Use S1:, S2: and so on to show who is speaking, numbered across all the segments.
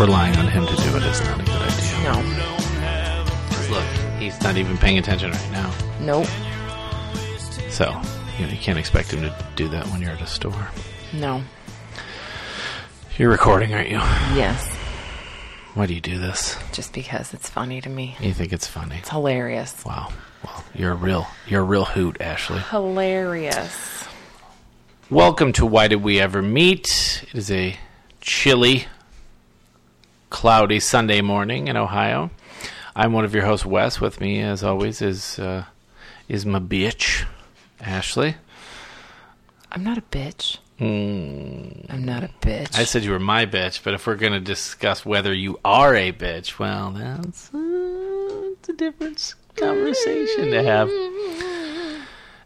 S1: Relying on him to do it is not a good idea.
S2: No, No.
S1: 'Cause Look, he's not even paying attention right now.
S2: Nope.
S1: So you, know, you can't expect him to do that when you're at a store.
S2: No.
S1: You're recording, aren't you?
S2: Yes.
S1: Why do you do this?
S2: Just because it's funny to me.
S1: You think it's funny?
S2: It's hilarious.
S1: Wow. Well, you're a real, you're a real hoot, Ashley.
S2: Hilarious.
S1: Welcome to Why Did We Ever Meet? It is a chilly, cloudy Sunday morning in Ohio. I'm one of your hosts, Wes. With me, as always, is uh, is my bitch, Ashley.
S2: I'm not a bitch. I'm not a bitch.
S1: I said you were my bitch, but if we're going to discuss whether you are a bitch, well, that's uh, it's a different conversation to have.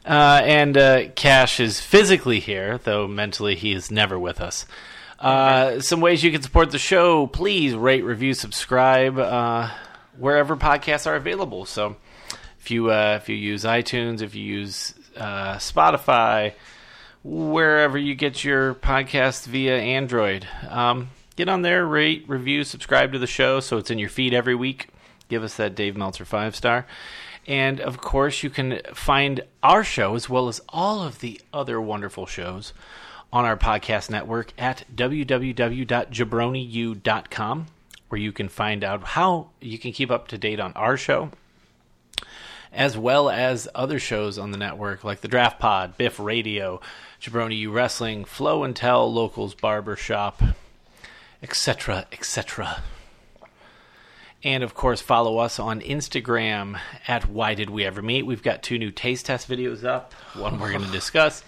S1: Uh, and uh, Cash is physically here, though mentally he is never with us. Uh, some ways you can support the show: please rate, review, subscribe uh, wherever podcasts are available. So, if you uh, if you use iTunes, if you use uh, Spotify, wherever you get your podcast via Android. Um, get on there, rate, review, subscribe to the show so it's in your feed every week. Give us that Dave Meltzer five star. And of course, you can find our show as well as all of the other wonderful shows on our podcast network at www.jabroniu.com, where you can find out how you can keep up to date on our show as well as other shows on the network like the Draft Pod, Biff Radio, Jabroni U Wrestling, Flow and Tell, Locals Barber Shop, etc., etc. And of course, follow us on Instagram at Why Did We Ever Meet. We've got two new taste test videos up, one we're going to discuss.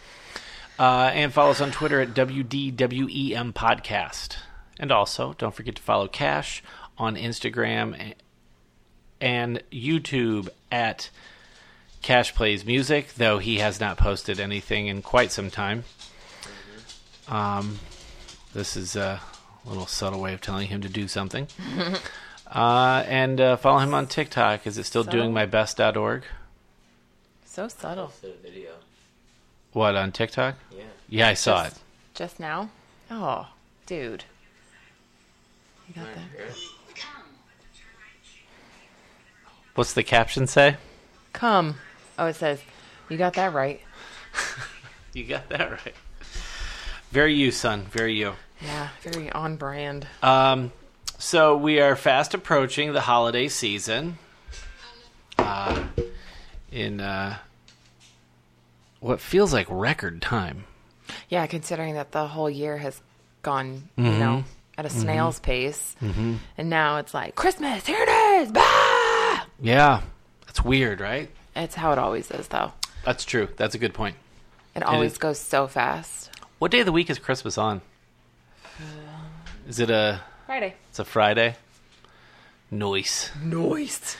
S1: Uh, and follow us on Twitter at WDWEM Podcast. And also, don't forget to follow Cash on Instagram and YouTube at Cash Plays Music, though he has not posted anything in quite some time. Um, this is a little subtle way of telling him to do something. uh, and uh, follow him on TikTok. Is it still
S2: Subtle?
S1: doingmybest.org?
S2: so subtle.
S1: What, on TikTok? Yeah. Yeah, I saw it.
S2: Just- Just now? Oh, dude. You got that?
S1: What's the caption say?
S2: Come. Oh, it says, you got that right.
S1: You got that right. Very you, son. Very you.
S2: Yeah, very on brand.
S1: Um, so we are fast approaching the holiday season. Uh, in uh, what feels like record time.
S2: Yeah, considering that the whole year has gone, you mm-hmm. know, at a mm-hmm. snail's pace. Mm-hmm. And now it's like, Christmas, here it is! Bah!
S1: Yeah, that's weird, right?
S2: It's how it always is, though.
S1: That's true. That's a good point.
S2: It always
S1: is.
S2: goes so fast.
S1: What day of the week is Christmas on? Uh, is it a?
S2: Friday.
S1: It's a Friday. Noise.
S2: Noise.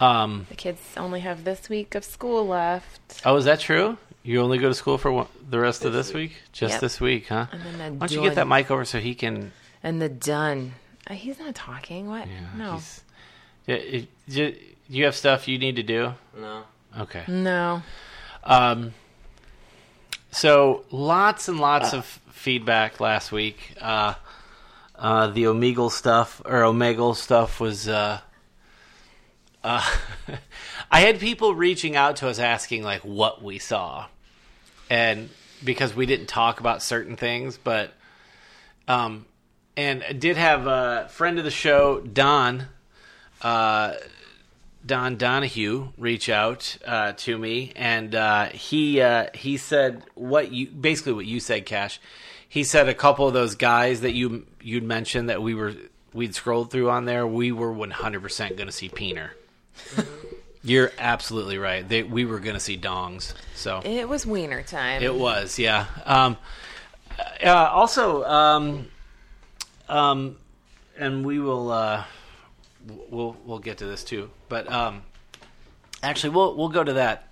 S1: Um.
S2: The kids only have this week of school left.
S1: Oh, is that true? You only go to school for one, the rest of this week? Just
S2: Yep.
S1: this week, huh?
S2: And then they're
S1: Why don't you get that mic over so he can?
S2: And the done. Uh, he's not talking. What?
S1: Yeah,
S2: no.
S1: Yeah, it- you, you have stuff you need to do.
S3: No.
S1: Okay.
S2: No.
S1: Um, so lots and lots of feedback last week. Uh, uh, the Omegle stuff or Omegle stuff was. Uh, uh, I had people reaching out to us asking like what we saw, and because we didn't talk about certain things, but um, and I did have a friend of the show, Don. Uh, Don Donahue reach out uh, to me, and uh, he uh, he said what you basically what you said, Cash. He said a couple of those guys that you you'd mentioned that we were we'd scrolled through on there, we were 100% going to see Peener. You're absolutely right. They, we were going to see dongs. So
S2: It was wiener time.
S1: it was, yeah. Um, uh, also, um, um, and we will uh, we'll we'll get to this too. But um, actually, we'll we'll go to that.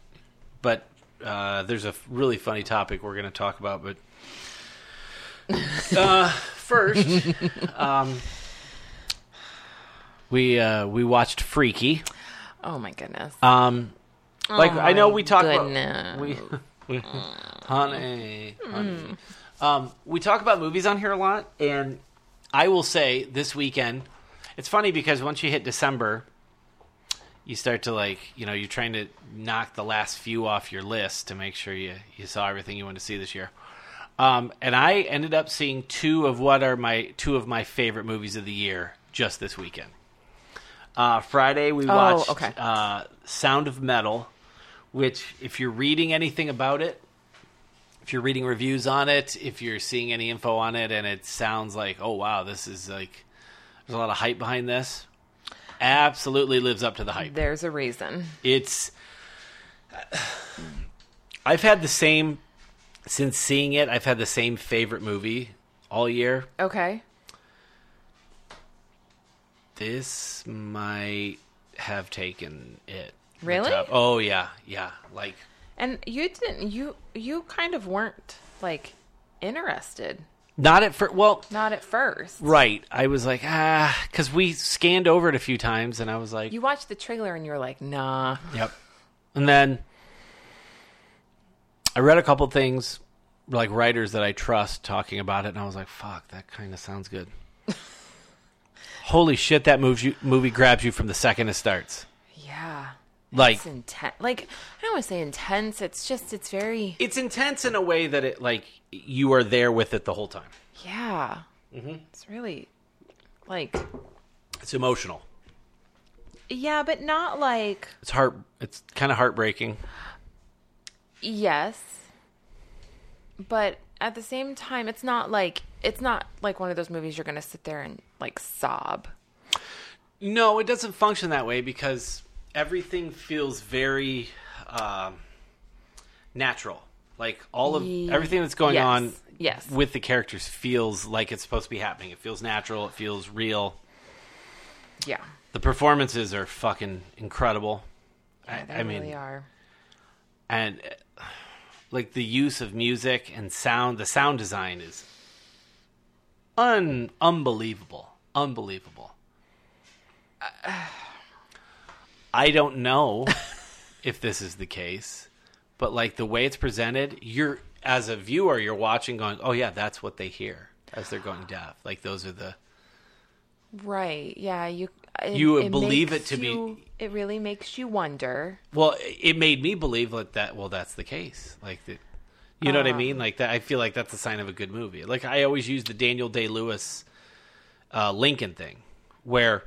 S1: But uh, there's a really funny topic we're going to talk about. But uh, first, um, we uh, we watched Freaky.
S2: Oh my goodness.
S1: Um, like
S2: Oh
S1: I know we talk
S2: goodness.
S1: about we, we honey, honey. Um, we talk about movies on here a lot, and I will say this weekend, it's funny because once you hit December, you start to like you know you're trying to knock the last few off your list to make sure you you saw everything you want to see this year. Um, and I ended up seeing two of what are my two of my favorite movies of the year just this weekend. Uh, Friday we
S2: Oh,
S1: watched
S2: okay.
S1: uh, Sound of Metal, which if you're reading anything about it, if you're reading reviews on it, if you're seeing any info on it, and it sounds like, oh wow, this is like there's a lot of hype behind this. Absolutely lives up to the hype.
S2: There's a reason.
S1: It's I've had the same since seeing it. I've had the same favorite movie all year.
S2: Okay.
S1: This might have taken it.
S2: Really?
S1: Oh yeah, yeah. Like
S2: And you didn't you you kind of weren't like interested.
S1: not at first. Well,
S2: Not at first.
S1: right. I was like ah, because we scanned over it a few times, and I was like,
S2: You watched the trailer and you were like, nah.
S1: Yep. And then I read a couple things, like writers that I trust talking about it, and I was like, "Fuck, that kind of sounds good." Holy shit, that moves you, movie grabs you from the second it starts.
S2: Yeah.
S1: Like
S2: It's intense. Like I don't want to say intense. It's just it's very
S1: it's intense in a way that it like you are there with it the whole time.
S2: yeah.
S1: Mm-hmm.
S2: It's really like
S1: It's emotional.
S2: yeah, but not like
S1: It's heart. It's kind of heartbreaking.
S2: yes. But at the same time, it's not like it's not like one of those movies you're gonna sit there and like sob.
S1: No, it doesn't function that way because everything feels very um, natural. Like all of everything that's going
S2: yes,
S1: on
S2: yes.
S1: with the characters feels like it's supposed to be happening. It feels natural. It feels real.
S2: Yeah.
S1: The performances are fucking incredible.
S2: Yeah,
S1: I,
S2: they
S1: I mean,
S2: really are.
S1: and uh, like the use of music and sound, the sound design is un unbelievable, unbelievable. I don't know if this is the case, but like the way it's presented, you're as a viewer, you're watching, going, "Oh yeah, that's what they hear as they're going deaf." Like those are the
S2: Right. Yeah. You. It,
S1: You would believe it to be-
S2: It really makes you wonder.
S1: Well, it made me believe that that well, that's the case. Like the, you know what I
S2: Uh.
S1: mean? Like that. I feel like that's a sign of a good movie. Like I always use the Daniel Day Lewis uh, Lincoln thing, where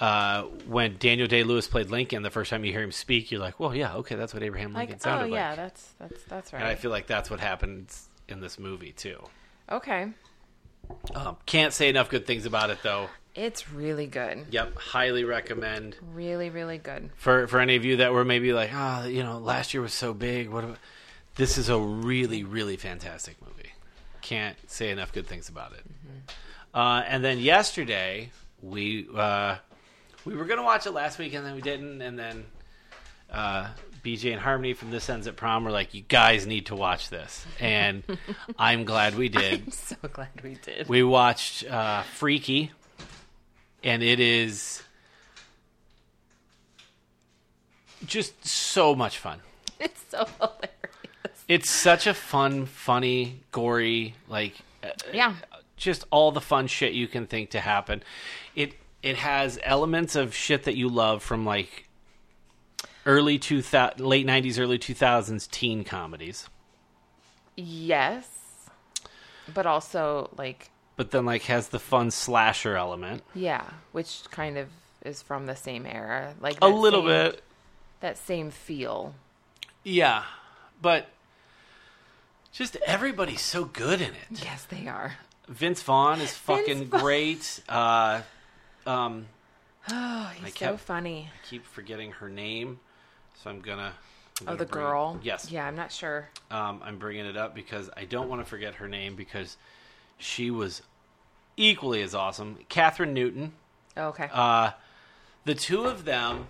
S1: uh, when Daniel Day Lewis played Lincoln, the first time you hear him speak, you're like, well, yeah, okay, that's what Abraham Lincoln
S2: Like,
S1: Lincoln
S2: oh
S1: sounded
S2: yeah,
S1: like.
S2: that's that's that's right.
S1: And I feel like that's what happens in this movie too.
S2: okay.
S1: Um, can't say enough good things about it though.
S2: It's really good.
S1: Yep, highly recommend.
S2: Really, really good.
S1: for for any of you that were maybe like, ah, you know, last year was so big. What? About? This is a really, really fantastic movie. Can't say enough good things about it. Uh, and then yesterday we uh, we were gonna watch it last week, and then we didn't. And then uh, BJ and Harmony from This Ends at Prom were like, "You guys need to watch this," and I'm glad we did.
S2: I'm so glad we did.
S1: We watched uh, Freaky, and it is just so much fun.
S2: It's so hilarious.
S1: It's such a fun, funny, gory, like uh,
S2: Yeah.
S1: just all the fun shit you can think to happen. It it has elements of shit that you love from like early two thousand, late nineties, early two thousands teen comedies,
S2: Yes. But also like
S1: but then like has the fun slasher element
S2: yeah, which kind of is from the same era. Like
S1: a little
S2: same-
S1: bit.
S2: that same feel.
S1: Yeah, but just everybody's so good in it.
S2: Yes, they are.
S1: Vince Vaughn is fucking
S2: Vaughn.
S1: great. Uh, Um,
S2: Oh, he's
S1: I
S2: so funny.
S1: I keep forgetting her name, so I'm gonna. I'm
S2: Oh, the girl.
S1: Yes.
S2: Yeah, I'm not sure.
S1: Um, I'm bringing it up because I don't want to forget her name because she was equally as awesome. Kathryn Newton.
S2: Oh, okay.
S1: Uh, the two of them,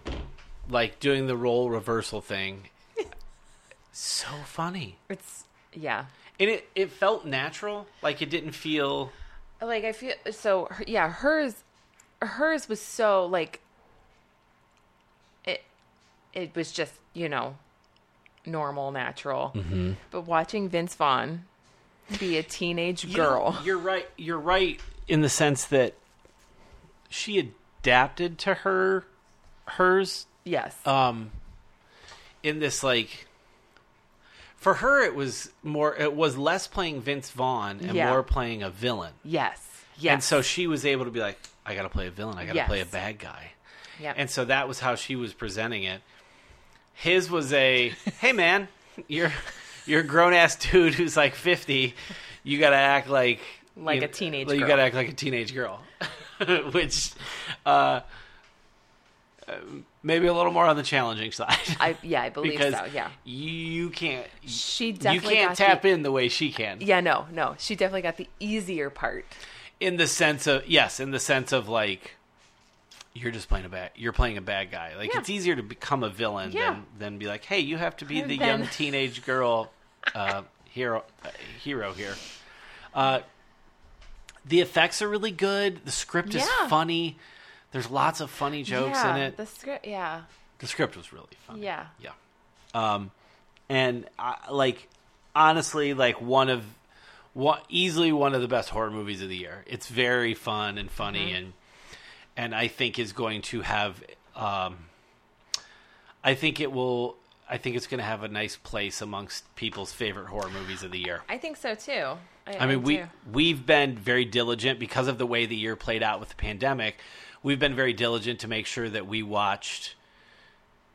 S1: like doing the role reversal thing, so funny.
S2: it's yeah.
S1: And it, it felt natural. Like it didn't feel.
S2: Like I feel so. Yeah, hers, hers was so like. It, it was just you know, normal, natural. Mm-hmm. But watching Vince Vaughn be a teenage
S1: You
S2: girl.
S1: you're right. You're right in the sense that she adapted to her hers
S2: yes.
S1: um in this like for her it was more it was less playing Vince Vaughn and
S2: Yeah.
S1: more playing a villain.
S2: yes. Yes.
S1: And so she was able to be like I got to play a villain, I got to
S2: Yes.
S1: play a bad guy.
S2: Yep.
S1: And so that was how she was presenting it. His was a hey man, you're you're a grown ass dude who's like 50. You got to act like
S2: Like
S1: you
S2: a teenage
S1: You
S2: girl.
S1: got to act like a teenage girl. Which uh uh, maybe a little more on the challenging side.
S2: I yeah, I believe
S1: because
S2: so. Yeah.
S1: you can't
S2: She definitely
S1: you
S2: can't
S1: tap
S2: the,
S1: in the way she can.
S2: Yeah, no, no. She definitely got the easier part.
S1: In the sense of yes, in the sense of like you're just playing a bad you're playing a bad guy. Like
S2: Yeah.
S1: it's easier to become a villain
S2: Yeah.
S1: than than be like, "Hey, you have to be the
S2: been-
S1: young teenage girl uh hero uh, hero here." Uh the effects are really good. The script is funny. There's lots of funny jokes
S2: yeah,
S1: in it.
S2: The script, yeah,
S1: The script was really funny.
S2: yeah.
S1: Yeah. Um, and I, like honestly, like one of one easily one of the best horror movies of the year. It's very fun and funny,
S2: Mm-hmm.
S1: and and I think is going to have. Um, I think it will. I think it's going to have a nice place amongst people's favorite horror movies of the year.
S2: I think so too. I,
S1: I mean, we we've been very diligent because of the way the year played out with the pandemic. We've been very diligent to make sure that we watched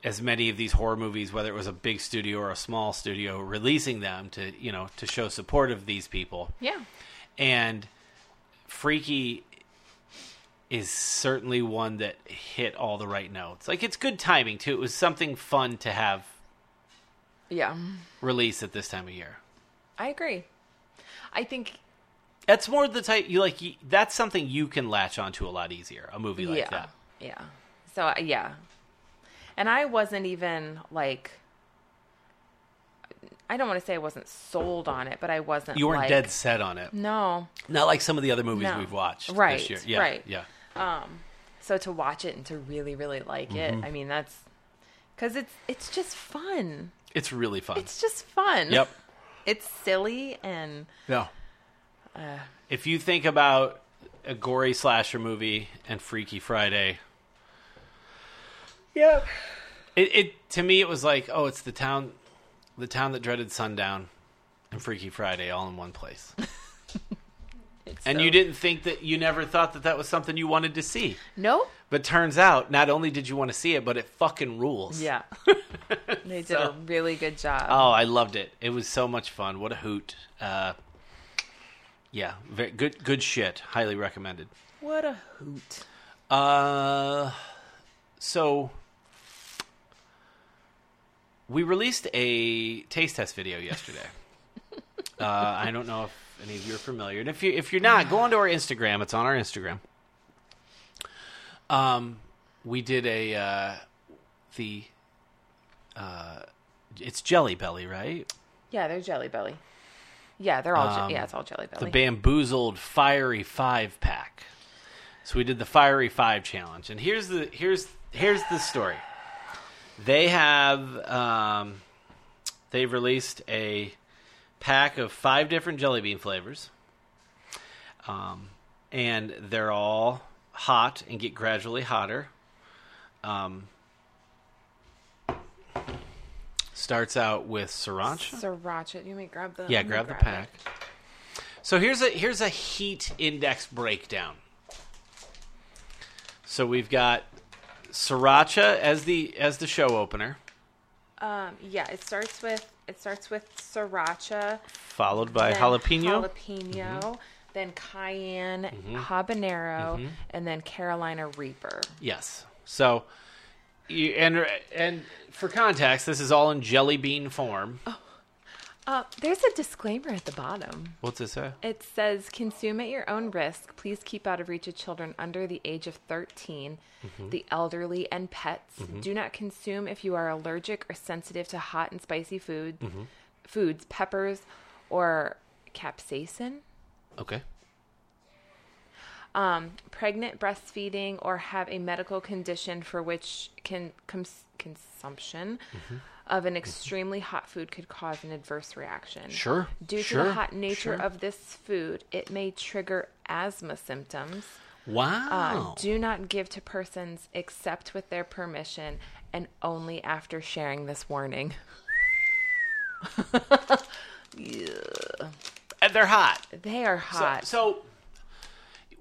S1: as many of these horror movies, whether it was a big studio or a small studio, releasing them to you know to show support of these people.
S2: yeah,
S1: And Freaky is certainly one that hit all the right notes. Like it's good timing too. It was something fun to have
S2: yeah.
S1: released at this time of year.
S2: I agree. I think
S1: That's more the type you like. You, that's something you can latch onto a lot easier. A movie like
S2: yeah,
S1: that.
S2: yeah. So uh, yeah, and I wasn't even like. I don't want to say I wasn't sold on it, but I wasn't.
S1: You weren't
S2: like,
S1: dead set on it.
S2: No,
S1: Not like some of the other movies
S2: No.
S1: we've watched
S2: Right,
S1: this year. Yeah,
S2: right.
S1: Yeah.
S2: so to watch it and to really, really like
S1: Mm-hmm.
S2: it, I mean that's because it's it's just fun.
S1: It's really fun.
S2: It's just fun.
S1: yep.
S2: It's silly and
S1: Yeah.
S2: Uh.
S1: if you think about a gory slasher movie and Freaky Friday,
S2: yeah,
S1: it, it to me it was like, oh, it's the town, the town that dreaded sundown, and Freaky Friday all in one place. and you didn't think that you never thought that that was something you wanted to see.
S2: Nope.
S1: But turns out, not only did you want to see it, but it fucking rules.
S2: Yeah. they did
S1: So-
S2: a really good job.
S1: Oh, I loved it. It was so much fun. What a hoot. Uh, yeah, very good. Good shit. Highly recommended.
S2: What a hoot.
S1: Uh, so we released a taste test video yesterday. uh, I don't know if any of you are familiar, and if you if you're not, go onto our Instagram. It's on our Instagram. Um, we did a uh, the uh, it's Jelly Belly, right?
S2: Yeah, they're Jelly Belly. Yeah, they're all.
S1: Um,
S2: yeah, it's all Jelly Belly.
S1: the bamboozled fiery five pack. So we did the fiery five challenge, and here's the here's here's the story. They have um, they've released a pack of five different jelly bean flavors, um, and they're all hot and get gradually hotter. Um, starts out with sriracha.
S2: Sriracha. You may grab the.
S1: Yeah, grab the
S2: grab
S1: pack. So here's a here's a heat index breakdown. So we've got sriracha as the as the show opener.
S2: Um, yeah, it starts with it starts with sriracha,
S1: followed by jalapeno,
S2: jalapeno, then cayenne,
S1: Mm-hmm.
S2: habanero, and then Carolina Reaper.
S1: Yes. So, you, and and for context, this is all in jelly bean form.
S2: Uh, there's a disclaimer at the bottom.
S1: What's it say?
S2: It says, consume at your own risk. Please keep out of reach of children under the age of 13,
S1: Mm-hmm.
S2: the elderly, and pets. Do not consume if you are allergic or sensitive to hot and spicy food,
S1: Mm-hmm.
S2: foods, peppers, or capsaicin.
S1: Okay.
S2: Um, pregnant, breastfeeding, or have a medical condition for which can cons- consumption
S1: Mm-hmm.
S2: of an extremely hot food could cause an adverse reaction.
S1: Sure,
S2: Due to the hot nature
S1: sure.
S2: of this food, it may trigger asthma symptoms. Uh,
S1: Wow.
S2: do not give to persons except with their permission and only after sharing this warning. yeah.
S1: And they're hot.
S2: They are hot.
S1: so wh-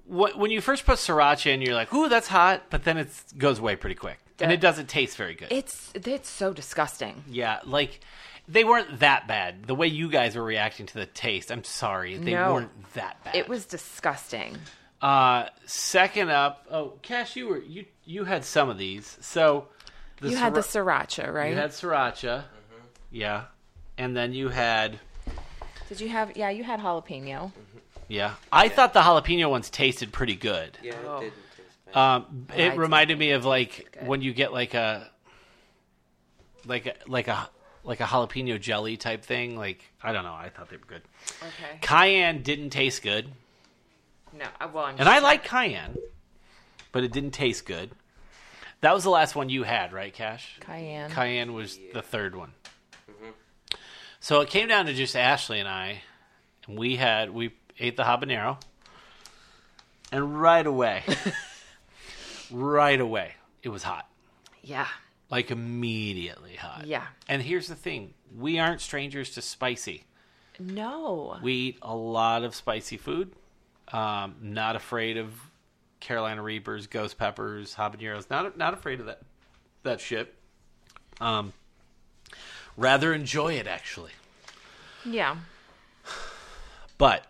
S1: when you first put sriracha in, you're like, "Ooh, that's hot," but then it goes away pretty quick, and it doesn't taste very good.
S2: it's it's so disgusting.
S1: yeah, like they weren't that bad. The way you guys were reacting to the taste, I'm sorry, they
S2: No.
S1: weren't that bad.
S2: It was disgusting.
S1: Uh, second up, oh, Cash, you were you you had some of these. So the
S2: you had the
S1: srira-
S2: sriracha, right?
S1: you had sriracha, yeah, and then you had
S2: Did you have? Yeah, you had jalapeno.
S1: Yeah. I thought the jalapeno ones tasted pretty good.
S3: Yeah,
S2: Oh.
S3: it didn't taste bad.
S1: Um,
S2: I
S1: it
S2: did
S1: reminded me of like when you get like a like a like a like a jalapeno jelly type thing. Like I don't know. I thought they were good.
S2: Okay.
S1: Cayenne didn't taste good,
S2: No, uh, well, I'm
S1: and I like cayenne, but it didn't taste good. That was the last one you had, right, Cash?
S2: cayenne.
S1: Cayenne was the third one. So it came down to just Ashley and I, and we had we ate the habanero, and right away, right away, it was hot,
S2: yeah,
S1: like immediately hot.
S2: yeah.
S1: And here's the thing: we aren't strangers to spicy.
S2: No.
S1: We eat a lot of spicy food. Um, not afraid of Carolina Reapers, ghost peppers, habaneros. Not not afraid of that that shit. Um, rather enjoy it actually.
S2: yeah.
S1: But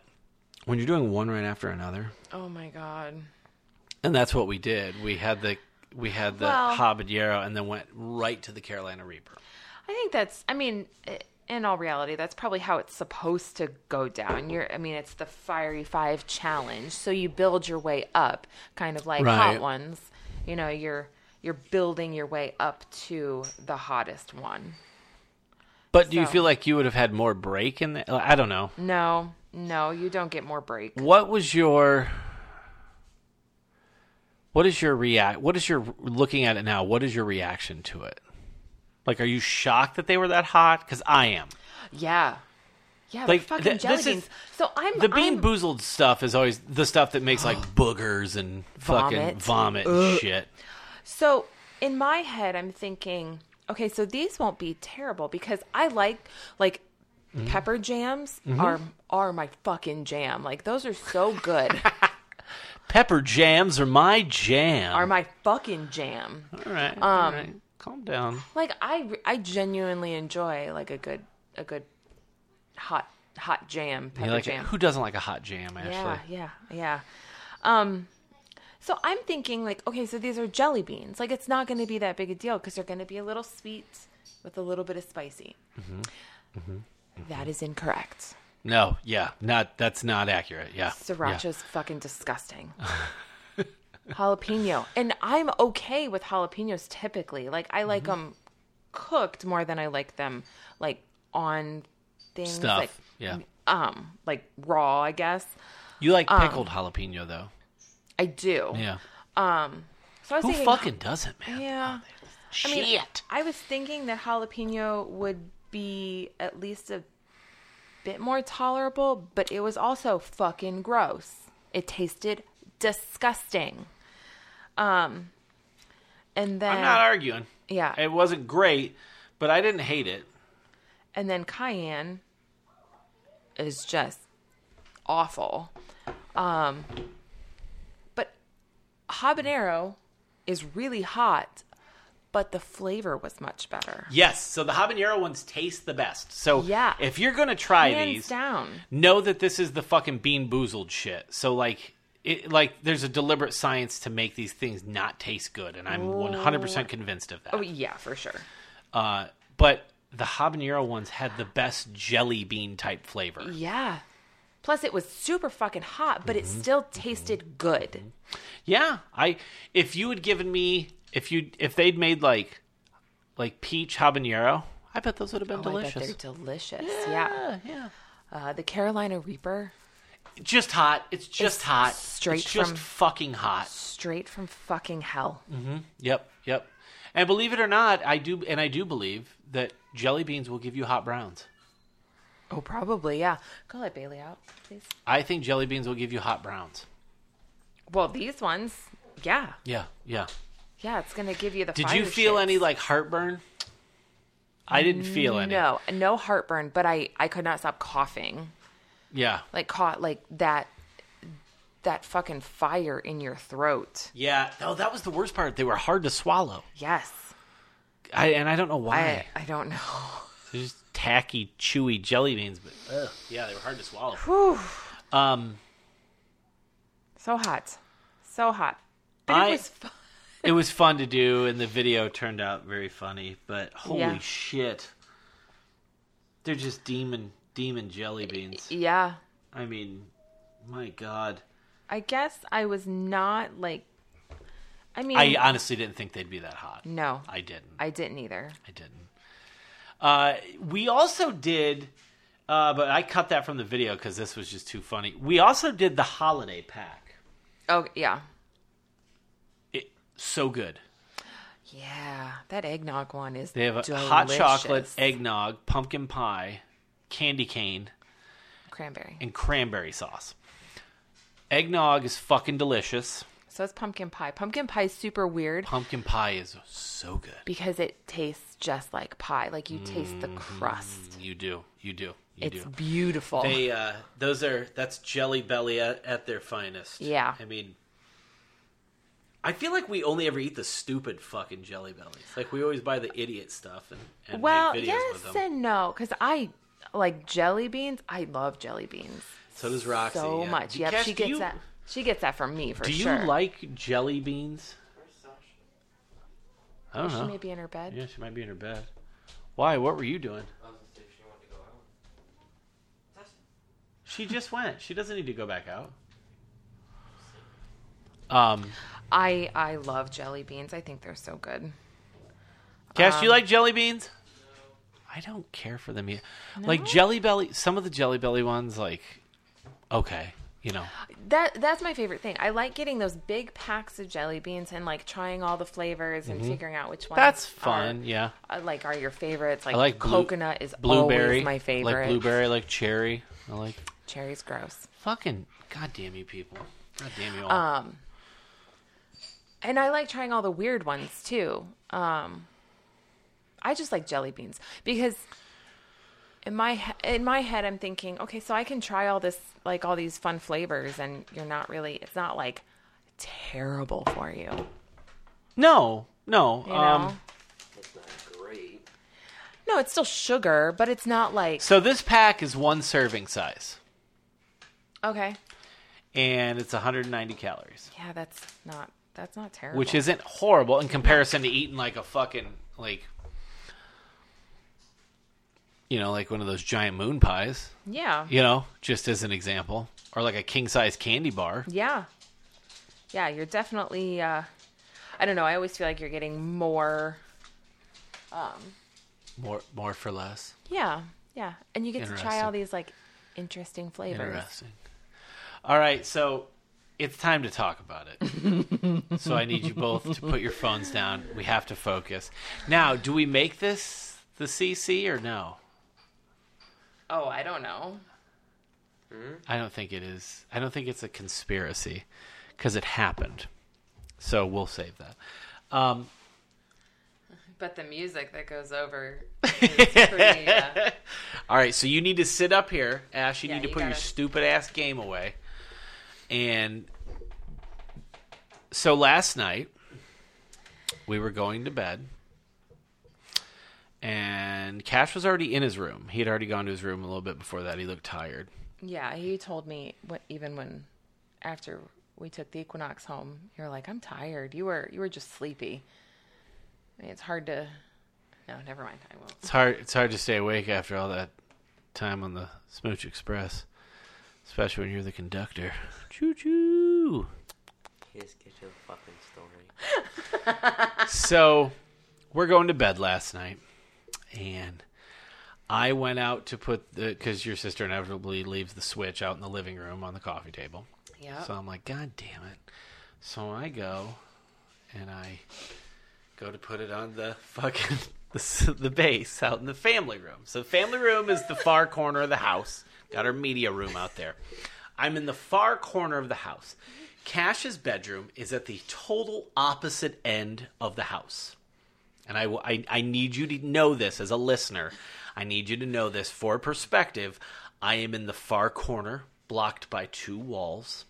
S1: when you're doing one right after another,
S2: Oh my god.
S1: and that's what we did. We had the we had the
S2: Well-
S1: habanero, and then went right to the Carolina Reaper.
S2: I think that's. I mean, in all reality, that's probably how it's supposed to go down. You're. I mean, it's the fiery five challenge, so you build your way up, kind of like
S1: Right.
S2: hot ones. You know, you're you're building your way up to the hottest one.
S1: But do you feel like you would have had more break in the? I don't know.
S2: No, no, you don't get more break.
S1: What was your What is your react what is your looking at it now, what is your reaction to it? Like are you shocked that they were that hot cuz I am.
S2: Yeah, yeah,
S1: Like,
S2: fucking
S1: th-
S2: jelly
S1: this is-
S2: So I'm
S1: The bean
S2: I'm,
S1: boozled stuff is always the stuff that makes like boogers and fucking
S2: Vomit.
S1: vomit and shit.
S2: So in my head, I'm thinking, okay, so these won't be terrible because I like like
S1: Mm-hmm.
S2: pepper jams are are my fucking jam. Like those are so good.
S1: Pepper jams are my jam.
S2: are my fucking jam.
S1: all right.
S2: Um,
S1: all right. Calm down.
S2: Like I I genuinely enjoy like a good a good hot hot jam pepper
S1: like
S2: jam.
S1: Who doesn't like a hot jam actually?
S2: Yeah, yeah, yeah. Um, so I'm thinking like, okay, so these are jelly beans. Like it's not going to be that big a deal because they're going to be a little sweet with a little bit of spicy.
S1: Mm-hmm.
S2: That is incorrect.
S1: No, yeah. Not that's not accurate. Yeah.
S2: Sriracha's fucking disgusting. Jalapeno, and I'm okay with jalapenos typically. Like I like
S1: Mm-hmm.
S2: them cooked more than I like them like on things
S1: Stuff.
S2: like
S1: yeah.
S2: um like raw. I guess
S1: You like
S2: um,
S1: pickled jalapeno though.
S2: I do.
S1: Yeah. Um.
S2: So I was
S1: Who
S2: thinking,
S1: fucking doesn't, man?
S2: Yeah.
S1: Shit.
S2: I mean, I was thinking that jalapeno would be at least a bit more tolerable, but it was also fucking gross. It tasted disgusting. Um, and then
S1: I'm not arguing.
S2: yeah,
S1: It wasn't great, but I didn't hate it.
S2: and then cayenne is just awful. Um, but habanero is really hot, but the flavor was much better.
S1: Yes, so the habanero ones taste the best. So
S2: Yeah.
S1: if you're gonna try
S2: Hands
S1: these,
S2: down.
S1: know that this is the fucking BeanBoozled shit. So like, it, like there's a deliberate science to make these things not taste good, and I'm 100 percent convinced of that.
S2: Oh yeah, for sure.
S1: Uh, but the habanero ones had the best jelly bean type flavor.
S2: Yeah. Plus, it was super fucking hot, but it
S1: Mm-hmm.
S2: still tasted good.
S1: Yeah, I if you had given me if you if they'd made like like peach habanero, I bet those would have been
S2: Oh, I bet
S1: delicious.
S2: they're delicious. Yeah.
S1: yeah.
S2: Uh, the Carolina Reaper,
S1: Just hot. It's just
S2: It's
S1: hot.
S2: straight
S1: it's just
S2: from-
S1: fucking hot.
S2: straight from fucking hell.
S1: Yep, yep. And believe it or not, I do, and I do believe that jelly beans will give you hot browns.
S2: Oh, probably, yeah. Go let Bailey out, please.
S1: I think jelly beans will give you hot browns.
S2: Well, these ones, yeah.
S1: Yeah, yeah.
S2: Yeah, it's going to give you the
S1: Did you feel
S2: shits.
S1: any like heartburn? I didn't feel any.
S2: No, no heartburn, but I, I could not stop coughing.
S1: Yeah,
S2: Like, caught, like that, that fucking fire in your throat.
S1: yeah. No, that was the worst part. They were hard to swallow.
S2: Yes.
S1: I and I don't know why.
S2: I, I don't know.
S1: They're just tacky, chewy jelly beans, but ugh, yeah, they were hard to swallow.
S2: Whew.
S1: Um,
S2: So hot. So hot. But
S1: I-
S2: it was fun.
S1: It was fun to do, and the video turned out very funny. But holy
S2: Yeah.
S1: shit, they're just demon demon jelly beans.
S2: Yeah.
S1: I mean, my god.
S2: I guess I was not like. I mean,
S1: I honestly didn't think they'd be that hot.
S2: no,
S1: I didn't.
S2: I didn't either.
S1: I didn't. Uh, we also did, uh, but I cut that from the video because this was just too funny. We also did the holiday pack.
S2: Oh yeah,
S1: so good.
S2: yeah. That eggnog one is.
S1: They have a hot chocolate, eggnog, pumpkin pie, candy cane,
S2: cranberry.
S1: and cranberry sauce. Eggnog is fucking delicious.
S2: So it's pumpkin pie. Pumpkin pie is super weird
S1: Pumpkin pie is so good.
S2: because it tastes just like pie. Like you taste the crust.
S1: You do. You do. You
S2: It's
S1: do.
S2: beautiful.
S1: They uh those are that's Jelly Belly at, at their finest.
S2: Yeah.
S1: I mean I feel like we only ever eat the stupid fucking Jelly Bellies. Like we always buy the idiot stuff and, and
S2: well,
S1: make videos
S2: yes
S1: with them.
S2: and no, because I like jelly beans. I love jelly beans
S1: so does Roxy.
S2: so
S1: yeah.
S2: much.
S1: Do-
S2: Yep,
S1: Cash,
S2: she gets
S1: you-
S2: that. She gets that from me for
S1: Do you
S2: sure.
S1: like jelly beans? I don't
S2: She
S1: know.
S2: She may be in her bed.
S1: Yeah, she might be in her bed. Why? What were you doing? I was gonna say if she, wanted to go out. she just went. She doesn't need to go back out. Um,
S2: I I love jelly beans. I think they're so good.
S1: Cash,
S2: Um,
S1: do you like jelly beans? I don't care for them yet. Like Jelly Belly, some of the Jelly Belly ones, like okay, you know,
S2: That that's my favorite thing. I like getting those big packs of jelly beans and like trying all the flavors and figuring out which ones.
S1: Mm-hmm. that's
S2: are-
S1: fun. yeah,
S2: uh, like are your favorites. Like,
S1: I like blue-
S2: coconut is
S1: blueberry,
S2: always my favorite.
S1: like blueberry, like cherry. I like
S2: Cherry's gross.
S1: fucking goddamn you people. Goddamn you all.
S2: Um, and I like trying all the weird ones too. Um, I just like jelly beans because in my in my head I'm thinking, okay, so I can try all this like all these fun flavors, and you're not really. It's not like terrible for you.
S1: no, no.
S2: You know.
S1: um,
S3: That's not great.
S2: no, it's still sugar, but it's not like
S1: so this pack is one serving size,
S2: okay.
S1: and it's 190 calories.
S2: Yeah, that's not that's not terrible.
S1: which isn't horrible in comparison to eating like a fucking like you know like one of those giant moon pies
S2: yeah,
S1: you know just as an example or like a king size candy bar
S2: yeah, yeah. You're definitely. Uh, I don't know. I always feel like you're getting more.
S1: Um, more more for less
S2: Yeah, yeah, and you get to try all these like interesting flavors.
S1: interesting all right so it's time to talk about it so i need you both to put your phones down we have to focus now do we make this the cc or no
S2: Oh, I don't know.
S1: I don't think it is. I don't think it's a conspiracy because it happened. So we'll save that. Um,
S2: But the music that goes over is pretty. Uh,
S1: all right, so you need to sit up here, Ash. You
S2: Yeah,
S1: need to
S2: you
S1: put your
S2: gotta-
S1: stupid ass game away. And so last night we were going to bed, and Cash was already in his room. He had already gone to his room a little bit before that. He looked tired.
S2: Yeah, he told me what, even when after we took the Equinox home, you were like, "I'm tired." You were you were just sleepy. I mean, it's hard to. No, never mind. I won't.
S1: It's hard. It's hard to stay awake after all that time on the Smooch Express, especially when you're the conductor. Choo choo.
S3: Kiss, get your fucking story.
S1: so we're going to bed last night, and I went out to put the because your sister inevitably leaves the switch out in the living room on the coffee table.
S2: Yeah.
S1: So I'm like, God damn it! So I go, and I go to put it on the fucking the, the base out in the family room. So the family room is the far corner of the house. Got our media room out there. I'm in the far corner of the house. Cash's bedroom is at the total opposite end of the house. And I, I, I need you to know this as a listener. I need you to know this for perspective. I am in the far corner, blocked by two walls.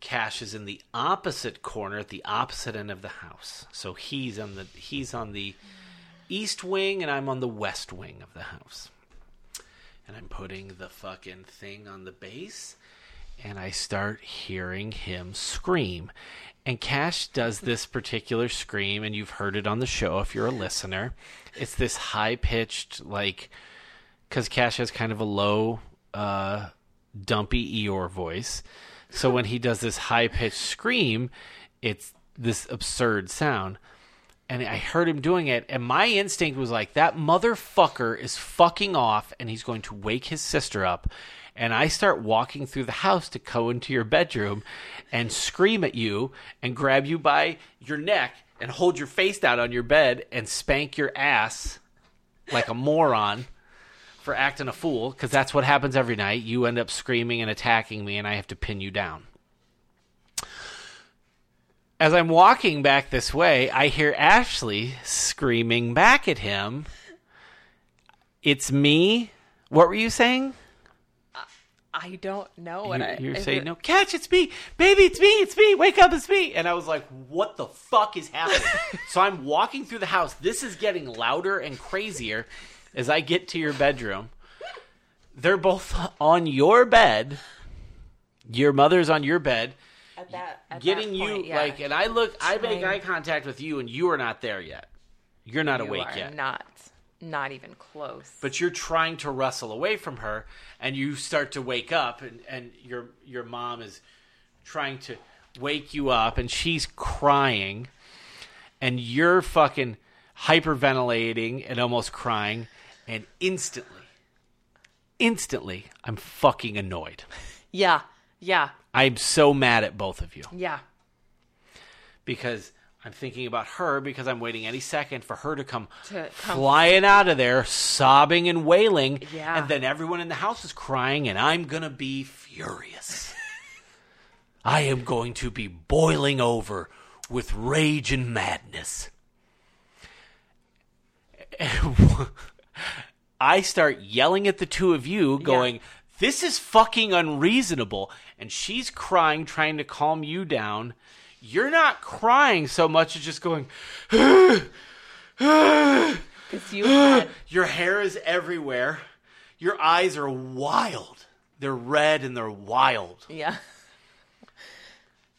S1: Cash is in the opposite corner at the opposite end of the house. So he's on the he's on the east wing and I'm on the west wing of the house. And I'm putting the fucking thing on the base and I start hearing him scream. And Cash does this particular scream, and you've heard it on the show if you're a listener. It's this high pitched, like, because Cash has kind of a low, uh, dumpy Eeyore voice. So when he does this high pitched scream, it's this absurd sound. And I heard him doing it, and my instinct was like, that motherfucker is fucking off, and he's going to wake his sister up. And I start walking through the house to go into your bedroom and scream at you and grab you by your neck and hold your face down on your bed and spank your ass like a moron for acting a fool because that's what happens every night. You end up screaming and attacking me, and I have to pin you down. As I'm walking back this way, I hear Ashley screaming back at him. It's me. What were you saying?
S2: I don't know what
S1: you,
S2: I.
S1: you're saying no catch it's me baby it's me it's me wake up it's me and i was like what the fuck is happening so i'm walking through the house this is getting louder and crazier as i get to your bedroom they're both on your bed your mother's on your bed
S2: At that, at
S1: getting
S2: that
S1: you
S2: yeah.
S1: like and i look i make eye contact with you and you are not there yet you're not
S2: you
S1: awake
S2: are
S1: yet
S2: Not, not even close.
S1: but you're trying to wrestle away from her and you start to wake up and, and your your mom is trying to wake you up and she's crying and you're fucking hyperventilating and almost crying and instantly instantly I'm fucking annoyed.
S2: yeah, yeah,
S1: I'm so mad at both of you
S2: yeah.
S1: because I'm thinking about her because I'm waiting any second for her to come,
S2: To come-
S1: flying out of there, sobbing and wailing.
S2: Yeah.
S1: And then everyone in the house is crying, and I'm going to be furious. I am going to be boiling over with rage and madness. I start yelling at the two of you, going, This is fucking unreasonable. And she's crying, trying to calm you down. You're not crying so much as just going,
S2: Because you had,
S1: Your hair is everywhere. Your eyes are wild. They're red and they're wild.
S2: yeah,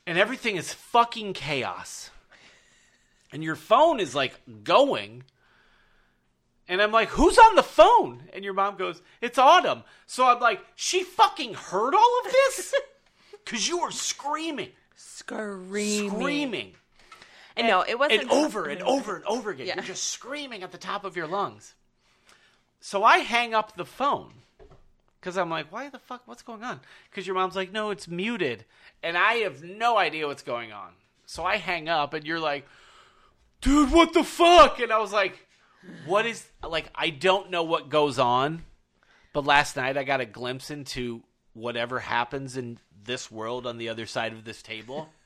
S1: And everything is fucking chaos. And your phone is like going. And I'm like, who's on the phone? And your mom goes, it's Autumn. So I'm like, she fucking heard all of this? Because you were screaming,
S2: screaming.
S1: screaming.
S2: And no, it wasn't
S1: and over and over and over again.
S2: Yeah.
S1: You're just screaming at the top of your lungs. So I hang up the phone because I'm like, why the fuck? What's going on? Because your mom's like, no, it's muted. And I have no idea what's going on. So I hang up and you're like, dude, what the fuck? And I was like, what is, like, I don't know what goes on. But last night I got a glimpse into whatever happens in this world on the other side of this table.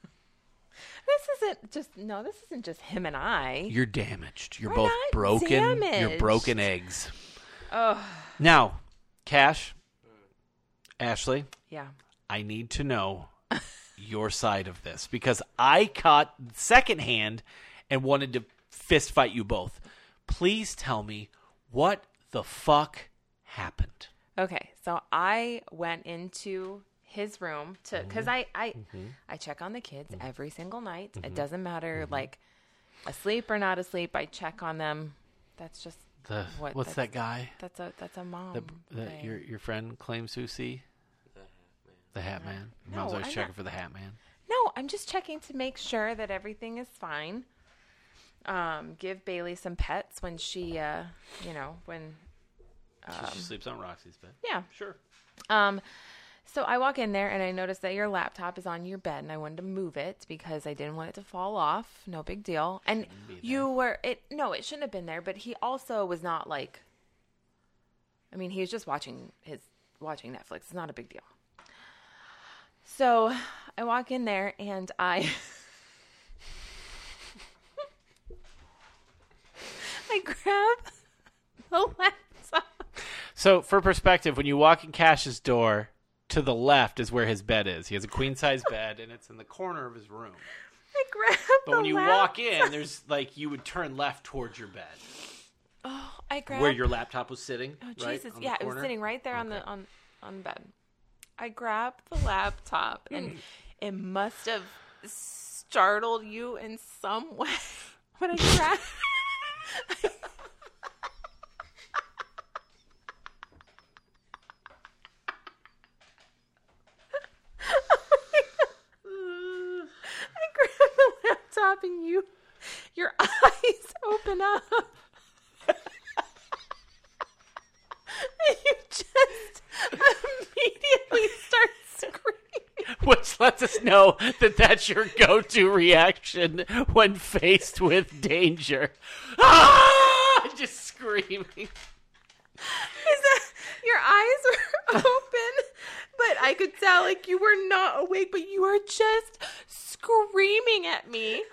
S2: This isn't just no. This isn't just him and I.
S1: You're damaged. You're
S2: We're
S1: both broken. You're broken eggs. Oh. Now, Cash, Ashley,
S2: Yeah.
S1: I need to know your side of this because I caught secondhand and wanted to fist fight you both. Please tell me what the fuck happened.
S2: Okay, so I went into his room to mm-hmm. because I I mm-hmm. I check on the kids mm-hmm. every single night. It doesn't matter like asleep or not asleep. I check on them. That's just
S1: The
S2: What,
S1: what's that guy
S2: that's a that's a mom.
S1: that
S2: thing.
S1: your your friend claims to see?
S3: The Hat Man.
S1: The Hat Man.
S2: No,
S1: Mom's always
S2: I'm
S1: checking
S2: not-
S1: for the Hat Man.
S2: No, I'm just checking to make sure that everything is fine. Um, give Bailey some pets when she, uh, you know, when
S1: she sleeps on Roxy's bed.
S2: yeah.
S1: Sure.
S2: Um, so I walk in there and I notice that your laptop is on your bed, and I wanted to move it because I didn't want it to fall off. No big deal. And you were it. No, it shouldn't have been there. But he also was not like. I mean, he was just watching his watching Netflix. It's not a big deal. So I walk in there and I. I grab the laptop.
S1: So, for perspective, when you walk in Cash's door, to the left is where his bed is. He has a queen size bed, and it's in the corner of his room.
S2: I grab the laptop.
S1: But when you
S2: laptop.
S1: walk in, there's like you would turn left towards your bed, Oh,
S2: I grab
S1: where your laptop was sitting.
S2: Oh Jesus!
S1: the
S2: yeah, it was sitting right there on the on on the bed. I grabbed the laptop, and it must have startled you in some way when I grabbed. I grabbed the laptop, and you, your eyes open up. And you just immediately.
S1: Which lets us know that that's your go-to reaction when faced with danger. Ah! Just screaming.
S2: Is that your eyes were open, but I could tell like you were not awake, but you were just screaming at me.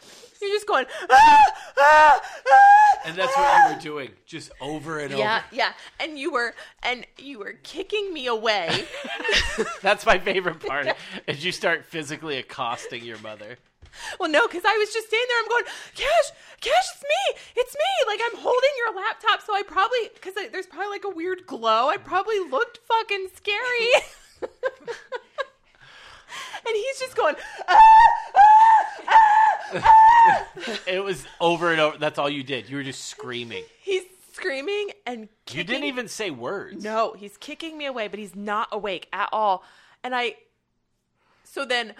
S2: You're just going, ah, ah, ah,
S1: And that's what you were doing, just over and over.
S2: yeah, yeah, and you were and you were kicking me away.
S1: That's my favorite part. Is you start physically accosting your mother.
S2: well, no, because I was just standing there. I'm going, Cash, Cash, it's me, it's me. Like I'm holding your laptop, so I probably because there's probably like a weird glow. I probably looked fucking scary. and he's just going, ah, ah, ah, ah.
S1: It was over and over. That's all you did. You were just screaming.
S2: He's screaming and
S1: You didn't even say words.
S2: No, he's kicking me away, but he's not awake at all. And I, so then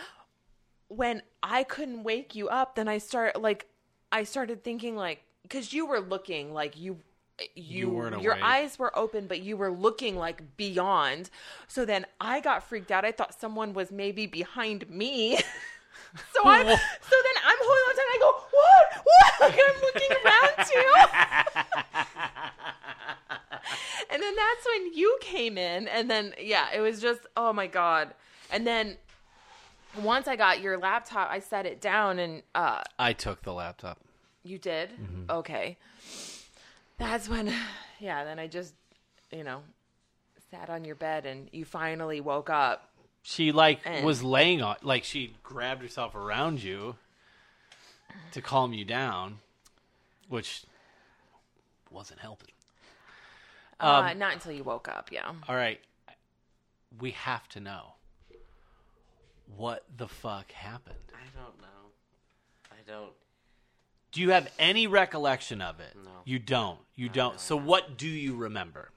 S2: when I couldn't wake you up, then I start like, I started thinking like, because you were looking like you. You,
S1: weren't
S2: your eyes were open, but you were looking like beyond. So then I got freaked out. I thought someone was maybe behind me. so I'm, so then I'm holding on tight. And I go, what? What? Like I'm looking around too. And then that's when you came in, and then yeah, it was just oh my god. And then once I got your laptop, I set it down, and uh,
S1: I took the laptop.
S2: you did okay. That's when, yeah. Then I just, you know, sat on your bed, and you finally woke up.
S1: She like
S2: And-
S1: was laying on, like she grabbed herself around you to calm you down, which wasn't helping.
S2: uh, not until you woke up. Yeah.
S1: All right, we have to know what the fuck happened.
S3: I don't know. I don't.
S1: Do you have any recollection of it?
S3: No.
S1: You don't. You don't. So what do you remember?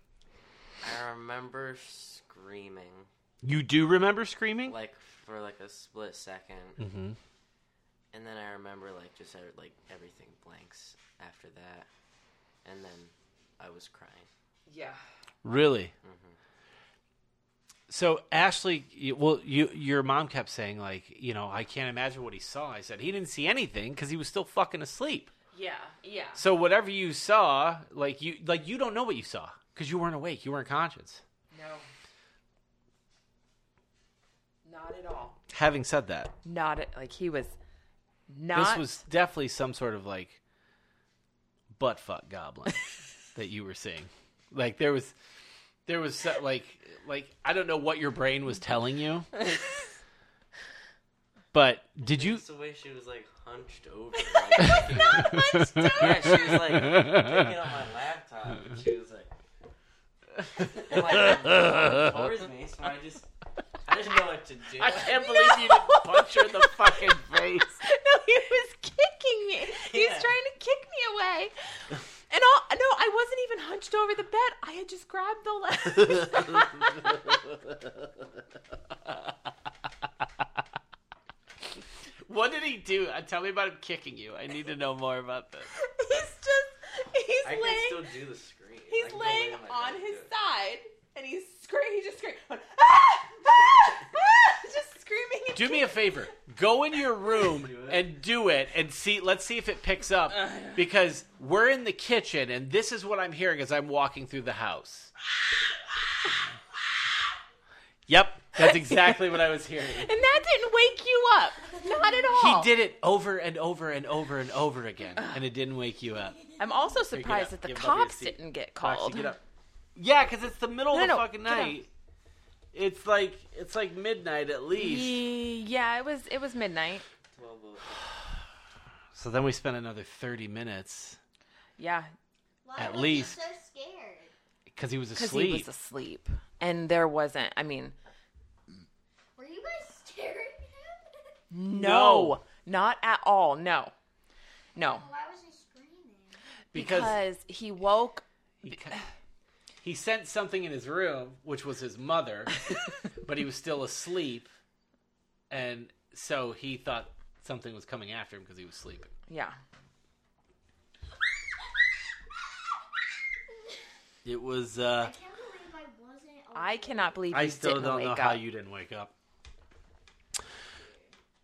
S3: I remember screaming
S1: You do remember screaming?
S3: like for like a split 2nd
S1: mm-hmm.
S3: and then I remember like just uh, like everything blanks after that, and then I was crying.
S2: Yeah.
S1: Really? So Ashley, well, you your mom kept saying like, you know, I can't imagine what he saw. I said he didn't see anything because he was still fucking asleep.
S2: Yeah. Yeah.
S1: So whatever you saw, like you, like you don't know what you saw because you weren't awake, you weren't conscious.
S2: No. Not at all.
S1: Having said that,
S2: Not at, like he was. Not.
S1: this was definitely some sort of like butt fuck goblin that you were seeing. Like there was, there was so- like, like I don't know what your brain was telling you. But did you?
S3: It's the way she was like hunched over. Like, not
S2: Hunched over.
S3: yeah, she was like picking up my laptop. And she was like, and, like towards me. So I just, I didn't know what to do.
S1: I can't believe you didn't punch her in the fucking face.
S2: no, he was kicking me. He was
S3: Yeah.
S2: trying to kick me away. And all, no, I wasn't even hunched over the bed. I had just grabbed the leg.
S1: What did he do? Uh, Tell me about him kicking you. I need to know more about this.
S2: he's just, he's
S3: I can still do the scream.
S2: He's laying
S3: lay my
S2: on his
S3: and
S2: side, and he's screaming. He just screamed, ah, ah, ah, just screaming.
S1: Do me a favor. Go in your room
S3: Do
S1: and do it and see let's see if it picks up because we're in the kitchen and this is what I'm hearing as I'm walking through the house. Yep, that's exactly what I was hearing.
S2: And that didn't wake you up. Not at all.
S1: He did it over and over and over and over again and it didn't wake you up.
S2: I'm also
S1: up.
S2: surprised that the
S1: Give Bubby a
S2: cops
S1: seat.
S2: didn't get
S1: Roxy,
S2: called.
S1: get up. Yeah, cuz it's the middle
S2: No,
S1: of the
S2: no,
S1: fucking
S2: get up.
S1: night. It's like it's like midnight at least.
S2: Yeah, it was it was midnight.
S3: Well, well,
S1: So then we spent another 30 minutes
S2: Yeah,
S4: Why
S1: At
S4: was
S1: least-
S4: he so scared?
S1: cuz he was
S2: because
S1: asleep.
S2: he was asleep, and there wasn't. I mean,
S4: Were you guys scaring him?
S2: no, not at all. No, no,
S4: Why was he screaming?
S1: because
S2: because he woke.
S1: He, ca- he sent something in his room, which was his mother, but he was still asleep, and so he thought something was coming after him because he was sleeping.
S2: Yeah,
S1: It was. uh
S4: I can't believe I wasn't.
S2: I cannot believe
S1: I still
S2: didn't
S1: don't
S2: wake
S1: know
S2: up.
S1: how you didn't wake up.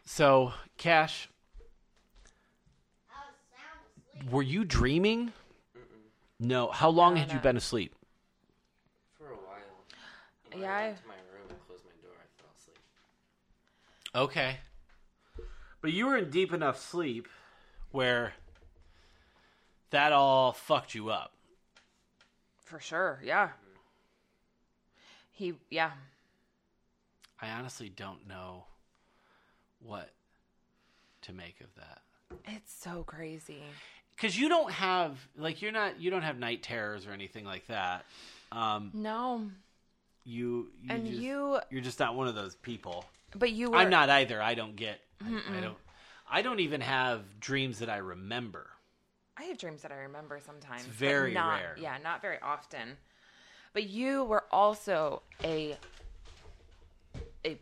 S1: So, Cash,
S4: I was sound
S1: were you dreaming? No. How long
S2: No,
S1: had you been asleep?
S3: For a while. When
S2: Yeah,
S3: I
S2: I-
S3: went to my room and closed my door, I fell asleep.
S1: Okay. But you were in deep enough sleep where that all fucked you up.
S2: For sure, yeah. He, yeah,
S1: I honestly don't know what to make of that.
S2: it's so crazy.
S1: Cuz you don't have like you're not you don't have night terrors or anything like that. Um
S2: No,
S1: you, you
S2: and
S1: just,
S2: you,
S1: you're just not one of those people.
S2: but you were.
S1: I'm not either. I don't get I, I don't I don't even have dreams that I remember.
S2: I have dreams that I remember sometimes. but
S1: very
S2: not-
S1: rare.
S2: Yeah, not very often. But you were also a a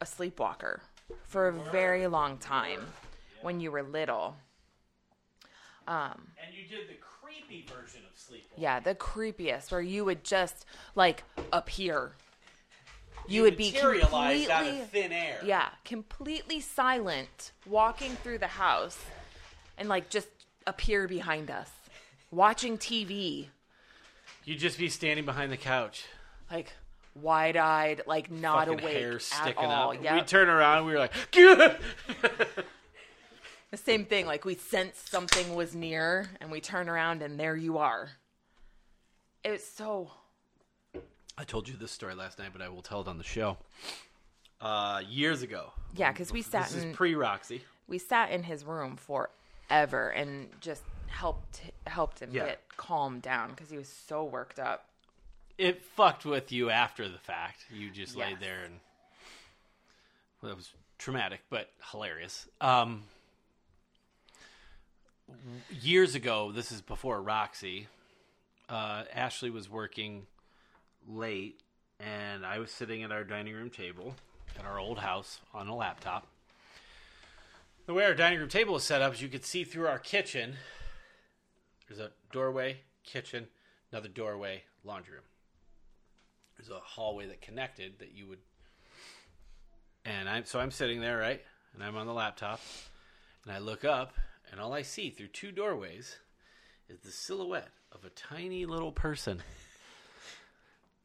S2: a sleepwalker for a very long time when you were little. Um,
S1: And you did the creepy version of sleep.
S2: yeah, the creepiest where you would just like appear. You, would be
S1: materialized out of thin air.
S2: yeah, completely silent, walking through the house, and like just appear behind us, watching TV,
S1: You'd just be standing behind the couch.
S2: like wide-eyed, like not
S1: fucking
S2: awake
S1: hair
S2: at
S1: sticking
S2: all.
S1: up.
S2: Yeah,
S1: We turn around, we were like, "Good."
S2: the same thing. Like we sensed something was near, and we turn around, and there you are. It was so
S1: I told you this story last night, but I will tell it on the show. Uh, years ago.
S2: yeah, because we sat
S1: This
S2: in
S1: is pre Roxy.
S2: we sat in his room forever and just helped helped him
S1: Yeah.
S2: get calmed down because he was so worked up.
S1: It fucked with you after the fact. You just laid there and well, it was traumatic, but hilarious. Um, years ago, this is before Roxy. Uh, Ashley was working late, and I was sitting at our dining room table at our old house on a laptop. The way our dining room table is set up is you could see through our kitchen. There's a doorway, kitchen, another doorway, laundry room. There's a hallway that connected that you would. And I'm so I'm sitting there, right? And I'm on the laptop, and I look up, and all I see through two doorways is the silhouette of a tiny little person.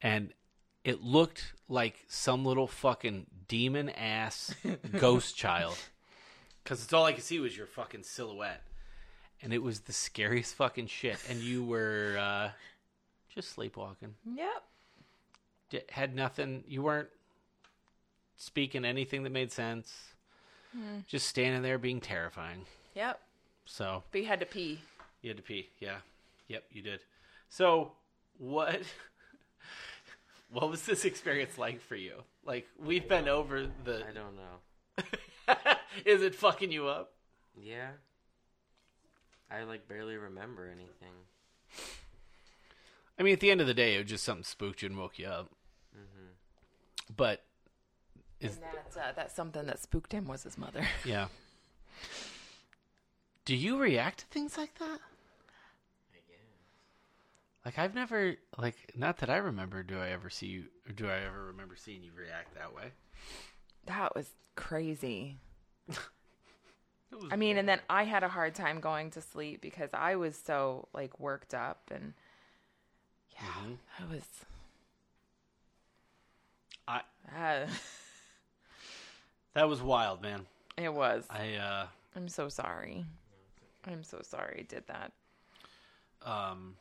S1: And it looked like some little fucking demon ass ghost child. Because it's all I could see was your fucking silhouette. And it was the scariest fucking shit. And you were uh, just sleepwalking.
S2: Yep.
S1: D- had nothing. You weren't speaking anything that made sense. Just standing there being terrifying.
S2: Yep.
S1: So
S2: But you had to pee.
S1: you had to pee. Yeah. Yep, you did. So what what was this experience like for you? Like we've been over the
S3: I don't know.
S1: Is it fucking you up?
S3: Yeah. I like barely remember anything.
S1: I mean, at the end of the day, it was just something spooked you and woke you up. But is
S2: And that's, uh, that's something that spooked him was his mother.
S1: yeah. Do you react to things like that?
S3: I guess.
S1: Like I've never like not that I remember. Do I ever see you? Or do I ever remember seeing you react that way?
S2: That was crazy.
S1: Was
S2: I mean, and then I had a hard time going to sleep because I was so like worked up and yeah,
S1: Mhm.
S2: I was.
S1: I
S2: Uh,
S1: that was wild, man.
S2: it was.
S1: I uh
S2: I'm so sorry. I'm so sorry I did that.
S1: um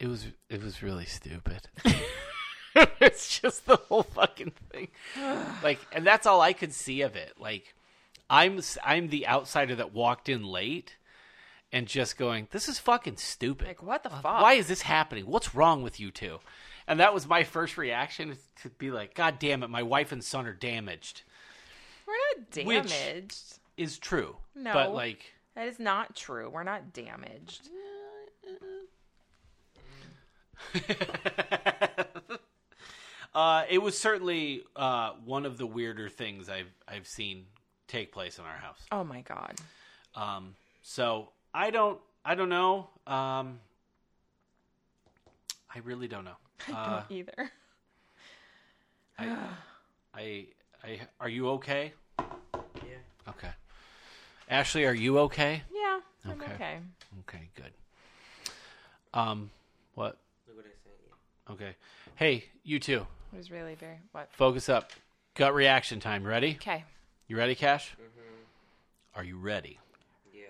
S1: it was it was really stupid. it's just the whole fucking thing. like and that's all I could see of it. Like I'm I'm the outsider that walked in late and just going, "This is fucking stupid."
S2: Like, what the fuck?
S1: Why is this happening? What's wrong with you two? And that was my first reaction to be like, God damn it, my wife and son are damaged.
S2: We're not damaged.
S1: Which
S2: damaged.
S1: Is true.
S2: No.
S1: But like
S2: That is not true. We're not damaged.
S1: uh it was certainly uh one of the weirder things I've I've seen take place in our house.
S2: Oh my god.
S1: Um so I don't I don't know. Um I really don't know. Uh
S2: Don't either.
S1: I I I are you okay?
S3: Yeah.
S1: Okay. Ashley, are you okay?
S2: Yeah, I'm
S1: Okay.
S2: okay.
S1: Okay, good. Um, what?
S3: Look what I sent you.
S1: Okay. Hey, you too.
S2: It was really very what?
S1: focus up. Gut reaction time. Ready?
S2: Okay.
S1: You ready, Cash? Mhm. Are you ready?
S3: Yeah.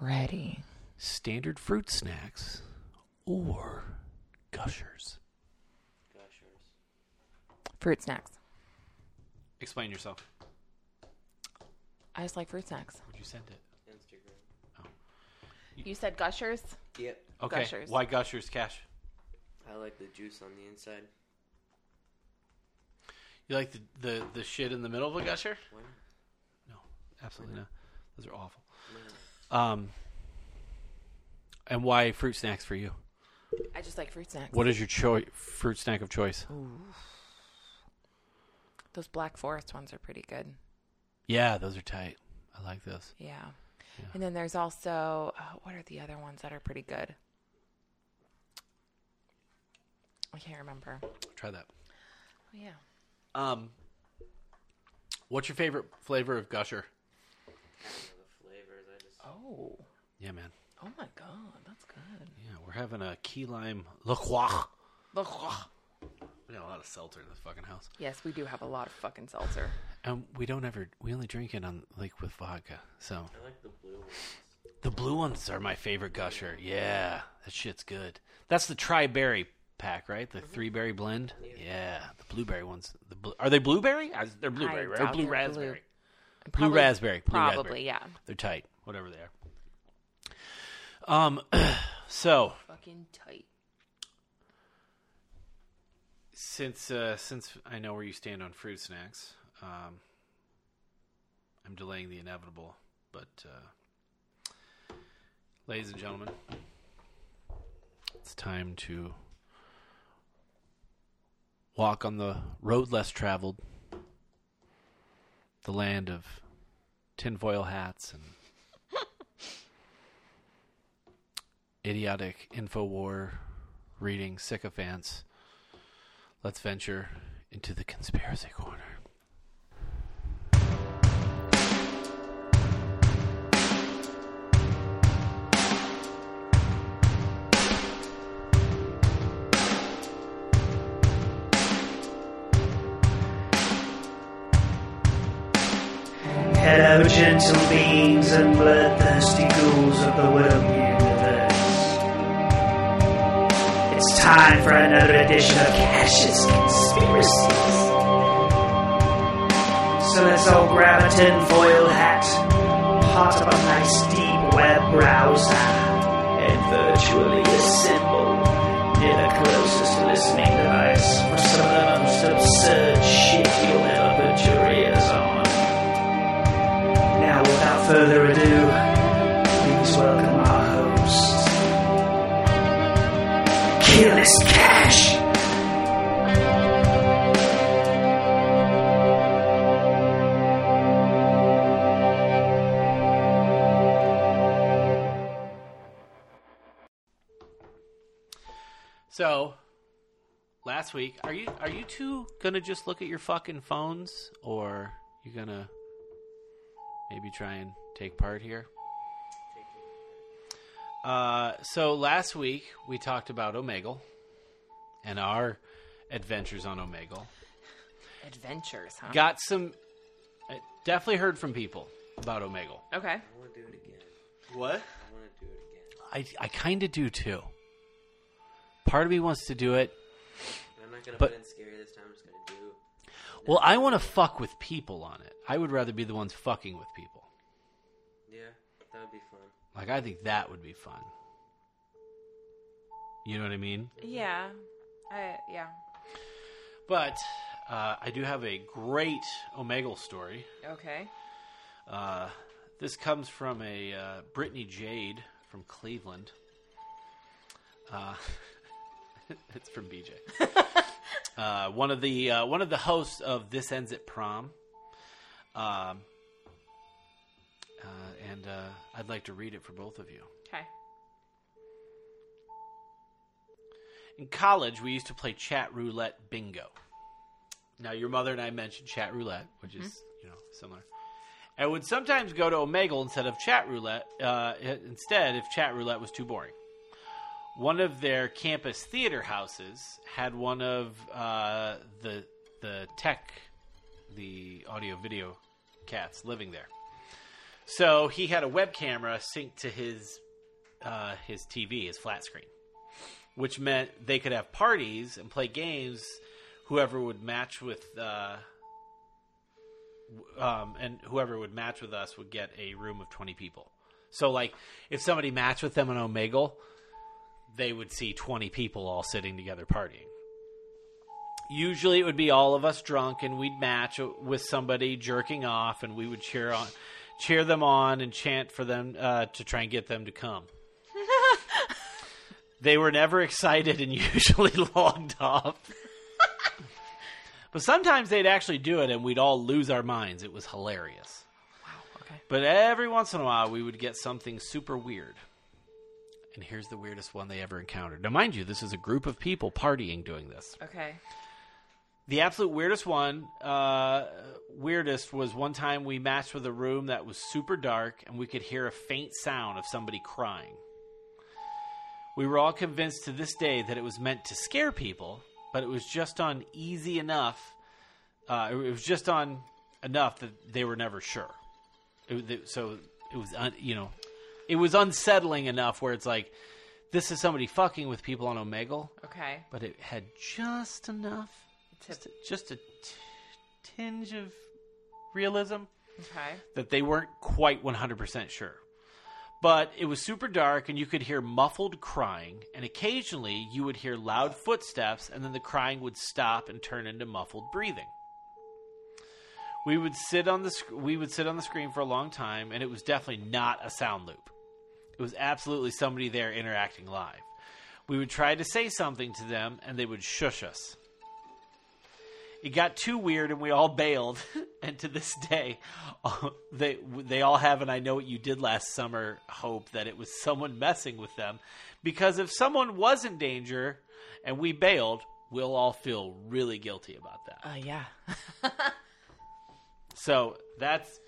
S2: Ready.
S1: Standard fruit snacks or gushers?
S3: Gushers.
S2: Fruit snacks.
S1: Explain yourself.
S2: I just like fruit snacks.
S1: Would you send it?
S3: Instagram. Oh.
S2: You said gushers?
S3: Yep.
S1: Okay.
S2: Gushers.
S1: Why gushers, Cash?
S3: I like the juice on the inside.
S1: You like the, the, the shit in the middle of a gusher?
S3: Why not?
S1: No, absolutely not. Those are awful.
S3: No.
S1: Um, and why fruit snacks for you?
S2: I just like fruit snacks.
S1: What is your choi- fruit snack of choice?
S2: Those Black Forest ones are pretty good.
S1: Yeah, those are tight. I like those.
S2: Yeah.
S1: Yeah.
S2: And then there's also oh, what are the other ones that are pretty good? I can't remember. Oh,
S1: Try that.
S2: yeah.
S1: Um, what's your favorite flavor of Gusher?
S3: I don't know the flavors. I just.
S2: Oh.
S1: Yeah, man.
S2: Oh my god, that's good.
S1: Yeah, we're having a key lime La Croix. La Croix. We got a lot of seltzer in this fucking house,
S2: Yes, we do have a lot of fucking seltzer.
S1: and we don't ever. We only drink it on like with vodka. So
S3: I like the blue ones.
S1: the blue ones are my favorite Gusher. Yeah, that shit's good. That's the tri berry pack, right? The three berry blend. Yeah, the blueberry ones. The blu- are they blueberry? They're blueberry, right? Or
S2: doubt
S1: blue
S2: they're
S1: raspberry.
S2: blue.
S1: Blue raspberry, blue
S2: Probably,
S1: raspberry.
S2: yeah.
S1: They're tight, whatever they are. Um, so
S2: Fucking tight.
S1: Since uh, since I know where you stand on fruit snacks, um, I'm delaying the inevitable. But, uh, ladies and gentlemen, it's time to walk on the road less traveled, the land of tinfoil hats and idiotic infowar reading sycophants. Let's venture into the conspiracy corner.
S5: Hello, gentle beings and bloodthirsty ghouls of the world time for another edition of Cash's Conspiracies. So let's all grab a tinfoil hat, pot up a nice deep web browser, and virtually assemble near the closest listening device for some of the most absurd shit you'll ever put your ears on. Now, without further ado, Cash.
S1: So, last week, are you are you two gonna just look at your fucking phones, or you gonna maybe try and take part here? Uh, so last week we talked about Omegle and our adventures on Omegle.
S2: Adventures, huh?
S1: Got some, I definitely heard from people about Omegle.
S2: okay.
S3: I want to do it again.
S1: What?
S3: I want to do it again.
S1: I I kind of do too. Part of me wants to do it.
S3: I'm not gonna
S1: But-
S3: put in scary this time. I'm just gonna do.
S1: Well, I want to fuck with people on it. I would rather be the ones fucking with people. Like I think that would be fun. You know what I mean?
S2: Yeah. I yeah.
S1: But uh, I do have a great Omegle story.
S2: Okay.
S1: Uh, this comes from a uh, Brittany Jade from Cleveland. Uh, it's from BJ. uh, one of the uh, one of the hosts of This Ends at Prom. Um, and uh, I'd like to read it for both of you.
S2: Okay.
S1: In college, we used to play chat roulette bingo. Now, your mother and I mentioned chat roulette, which is you know similar. I would sometimes go to Omegle instead of chat roulette. Uh, instead, if chat roulette was too boring. One of their campus theater houses had one of uh, the the tech, the audio video cats living there. So he had a web camera synced to his uh, his TV, his flat screen which meant they could have parties and play games. Whoever would match with, uh, um, and whoever would match with us would get a room of twenty people. So, like, if somebody matched with them on Omegle, they would see twenty people all sitting together partying. Usually, it would be all of us drunk, and we'd match with somebody jerking off, and we would cheer on, cheer them on, and chant for them uh, to try and get them to come. They were never excited and usually logged off. but sometimes they'd actually do it and we'd all lose our minds. It was hilarious.
S2: Wow, okay.
S1: But every once in a while, we would get something super weird. And here's the weirdest one they ever encountered. Now, mind you, this is a group of people partying doing this.
S2: Okay.
S1: The absolute weirdest one, uh, weirdest was one time we matched with a room that was super dark and we could hear a faint sound of somebody crying. We were all convinced to this day that it was meant to scare people, but it was just on easy enough. Uh, it was just on enough that they were never sure. It, was- so it was, un, you know, it was unsettling enough where it's like, this is somebody fucking with people on Omegle,
S2: Okay.
S1: but it had just enough, just a, just a t- tinge of realism
S2: Okay.
S1: that they weren't quite 100% sure. But it was super dark, and you could hear muffled crying, and occasionally you would hear loud footsteps, and then the crying would stop and turn into muffled breathing. We would sit on the sc- we would sit on the screen for a long time, and it was definitely not a sound loop. It was absolutely somebody there interacting live. We would try to say something to them, and they would shush us it got too weird and we all bailed. And to this day they they all have an I know what you did last summer hope that it was someone messing with them. Because if someone was in danger and we bailed we'll all feel really guilty about that.
S2: Uh, yeah.
S1: so that's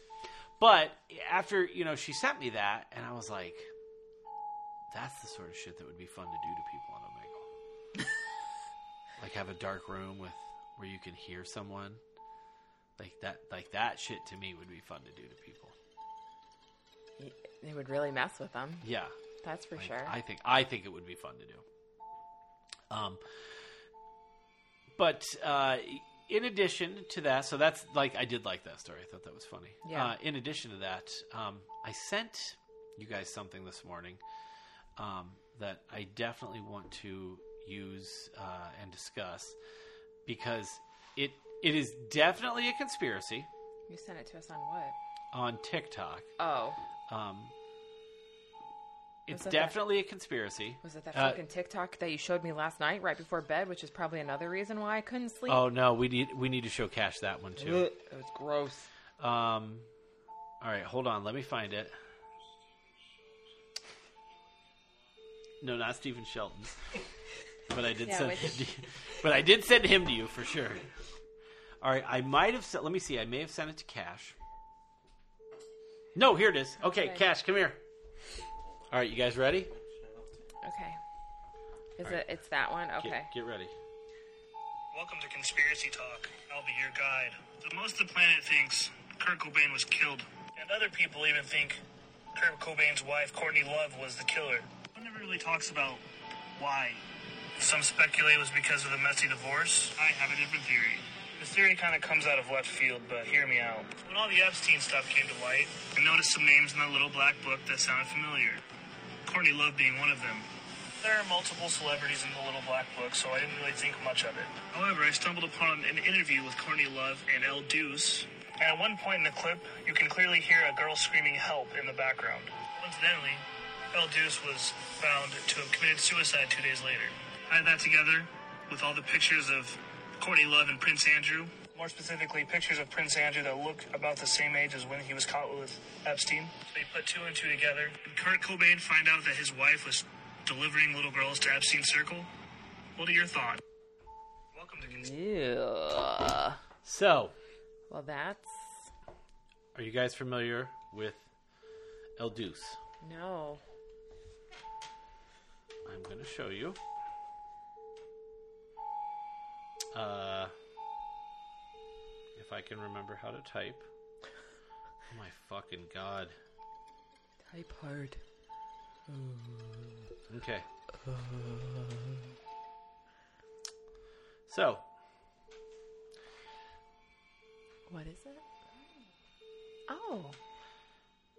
S1: but after you know she sent me that and I was like that's the sort of shit that would be fun to do to people on Omegle like have a dark room with where you can hear someone like that like that shit to me would be fun to do to people
S2: They would really mess with them.
S1: yeah
S2: That's for
S1: like,
S2: sure.
S1: i think i think it would be fun to do Um, but uh, in addition to that, so that's like I did like that story. I thought that was funny.
S2: Yeah.
S1: Uh, in addition to that, um, I sent you guys something this morning um, that I definitely want to use uh, and discuss because it it is definitely a conspiracy
S2: You sent it to us on what?
S1: on TikTok.
S2: Oh,
S1: Um, it's
S2: that-
S1: definitely a conspiracy.
S2: was it that
S1: Uh,
S2: fucking TikTok that you showed me last night right before bed, which is probably another reason why I couldn't sleep?
S1: Oh no, we need we need to show Cash that one too.
S2: Ugh, it was gross.
S1: Um, all right, hold on. Let me find it. No, not Stephen Shelton. But I did
S2: Yeah,
S1: send
S2: which-
S1: him to you. But I did send him to you for sure. All right, I might have sent. Let me see. I may have sent it to Cash. No, here it is. Okay,
S2: Okay.
S1: Cash, come here. All right, you guys ready?
S2: Okay. Is
S1: All
S2: it? It's that one. Okay.
S1: Get, get ready.
S6: Welcome to Conspiracy Talk. I'll be your guide. So most of the planet thinks Kurt Cobain was killed, and other people even think Kurt Cobain's wife, Courtney Love, was the killer. One never really talks about why. Some speculate it was because of the messy divorce. I have a different theory. This theory kind of comes out of left field, but hear me out. When all the Epstein stuff came to light, I noticed some names in the little black book that sounded familiar. Courtney Love being one of them. There are multiple celebrities in the little black book, so I didn't really think much of it. However, I stumbled upon an interview with Courtney Love and El Duce, and at one point in the clip, you can clearly hear a girl screaming help in the background. Coincidentally, El Duce was found to have committed suicide two days later. Add that together with all the pictures of Courtney Love and Prince Andrew, more specifically, pictures of Prince Andrew that look about the same age as when he was caught with Epstein. So They put two and two together. Did Kurt Cobain find out that his wife was delivering little girls to Epstein's circle? What are your thoughts? Welcome to Cons-
S2: Ew.
S1: So,
S2: Well, that's
S1: are you guys familiar with El Duce?
S2: no.
S1: I'm going to show you. Uh, if I can remember how to type. Oh my fucking god.
S2: Type hard.
S1: Okay. So,
S2: What is it? Oh,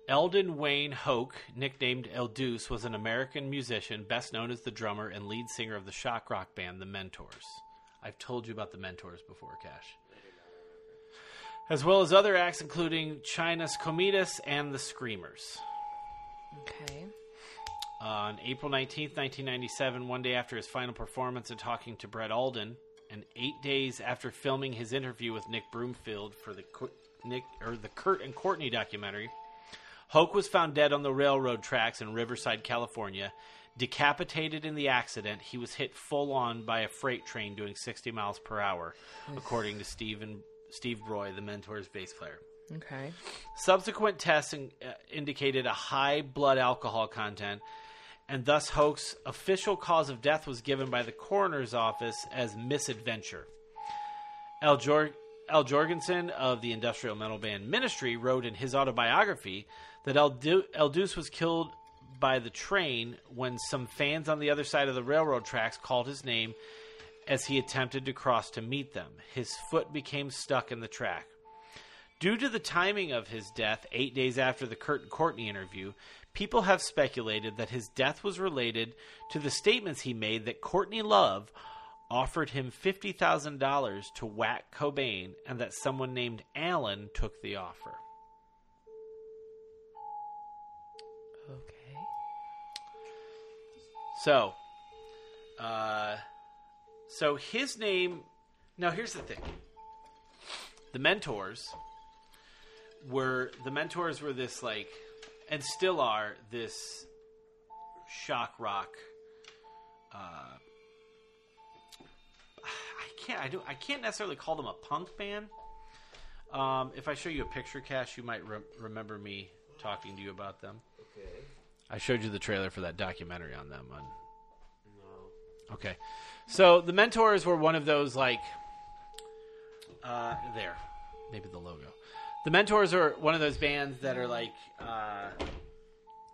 S1: Eldon Wayne Hoke, nicknamed El Duce, was an American musician best known as the drummer and lead singer of the shock rock band The Mentors. I've told you about The Mentors before, Cash. As well as other acts including China's Comitas and The Screamers.
S2: okay.
S1: Uh, on April 19th, 1997, one day after his final performance and talking to Brett Alden, and eight days after filming his interview with Nick Broomfield for the Nick or the Kurt and Courtney documentary, Hoke was found dead on the railroad tracks in Riverside, California. Decapitated in the accident, he was hit full on by a freight train doing 60 miles per hour, according to Stephen, Steve Broy, the Mentors bass player.
S2: Okay.
S1: Subsequent tests in, uh, indicated a high blood alcohol content, and thus Hoke's official cause of death was given by the coroner's office as misadventure. Al, Jor- Al Jourgensen of the industrial metal band Ministry wrote in his autobiography that El, du- El Duce was killed by the train when some fans on the other side of the railroad tracks called his name as he attempted to cross to meet them. His foot became stuck in the track. Due to the timing of his death, eight days after the Kurt Courtney interview, people have speculated that his death was related to the statements he made that Courtney Love offered him $50,000 to whack Cobain and that someone named Allen took the offer. So, uh, so his name. Now, here's the thing: the mentors were the mentors were this like, and still are this shock rock. Uh, I can't. I do. I can't necessarily call them a punk band. Um, if I show you a picture, Cash, you might re- remember me talking to you about them.
S3: Okay.
S1: I showed you the trailer for that documentary on them. On
S3: No.
S1: okay, so the mentors were one of those like uh, there, maybe the logo. The mentors are one of those bands that are like uh,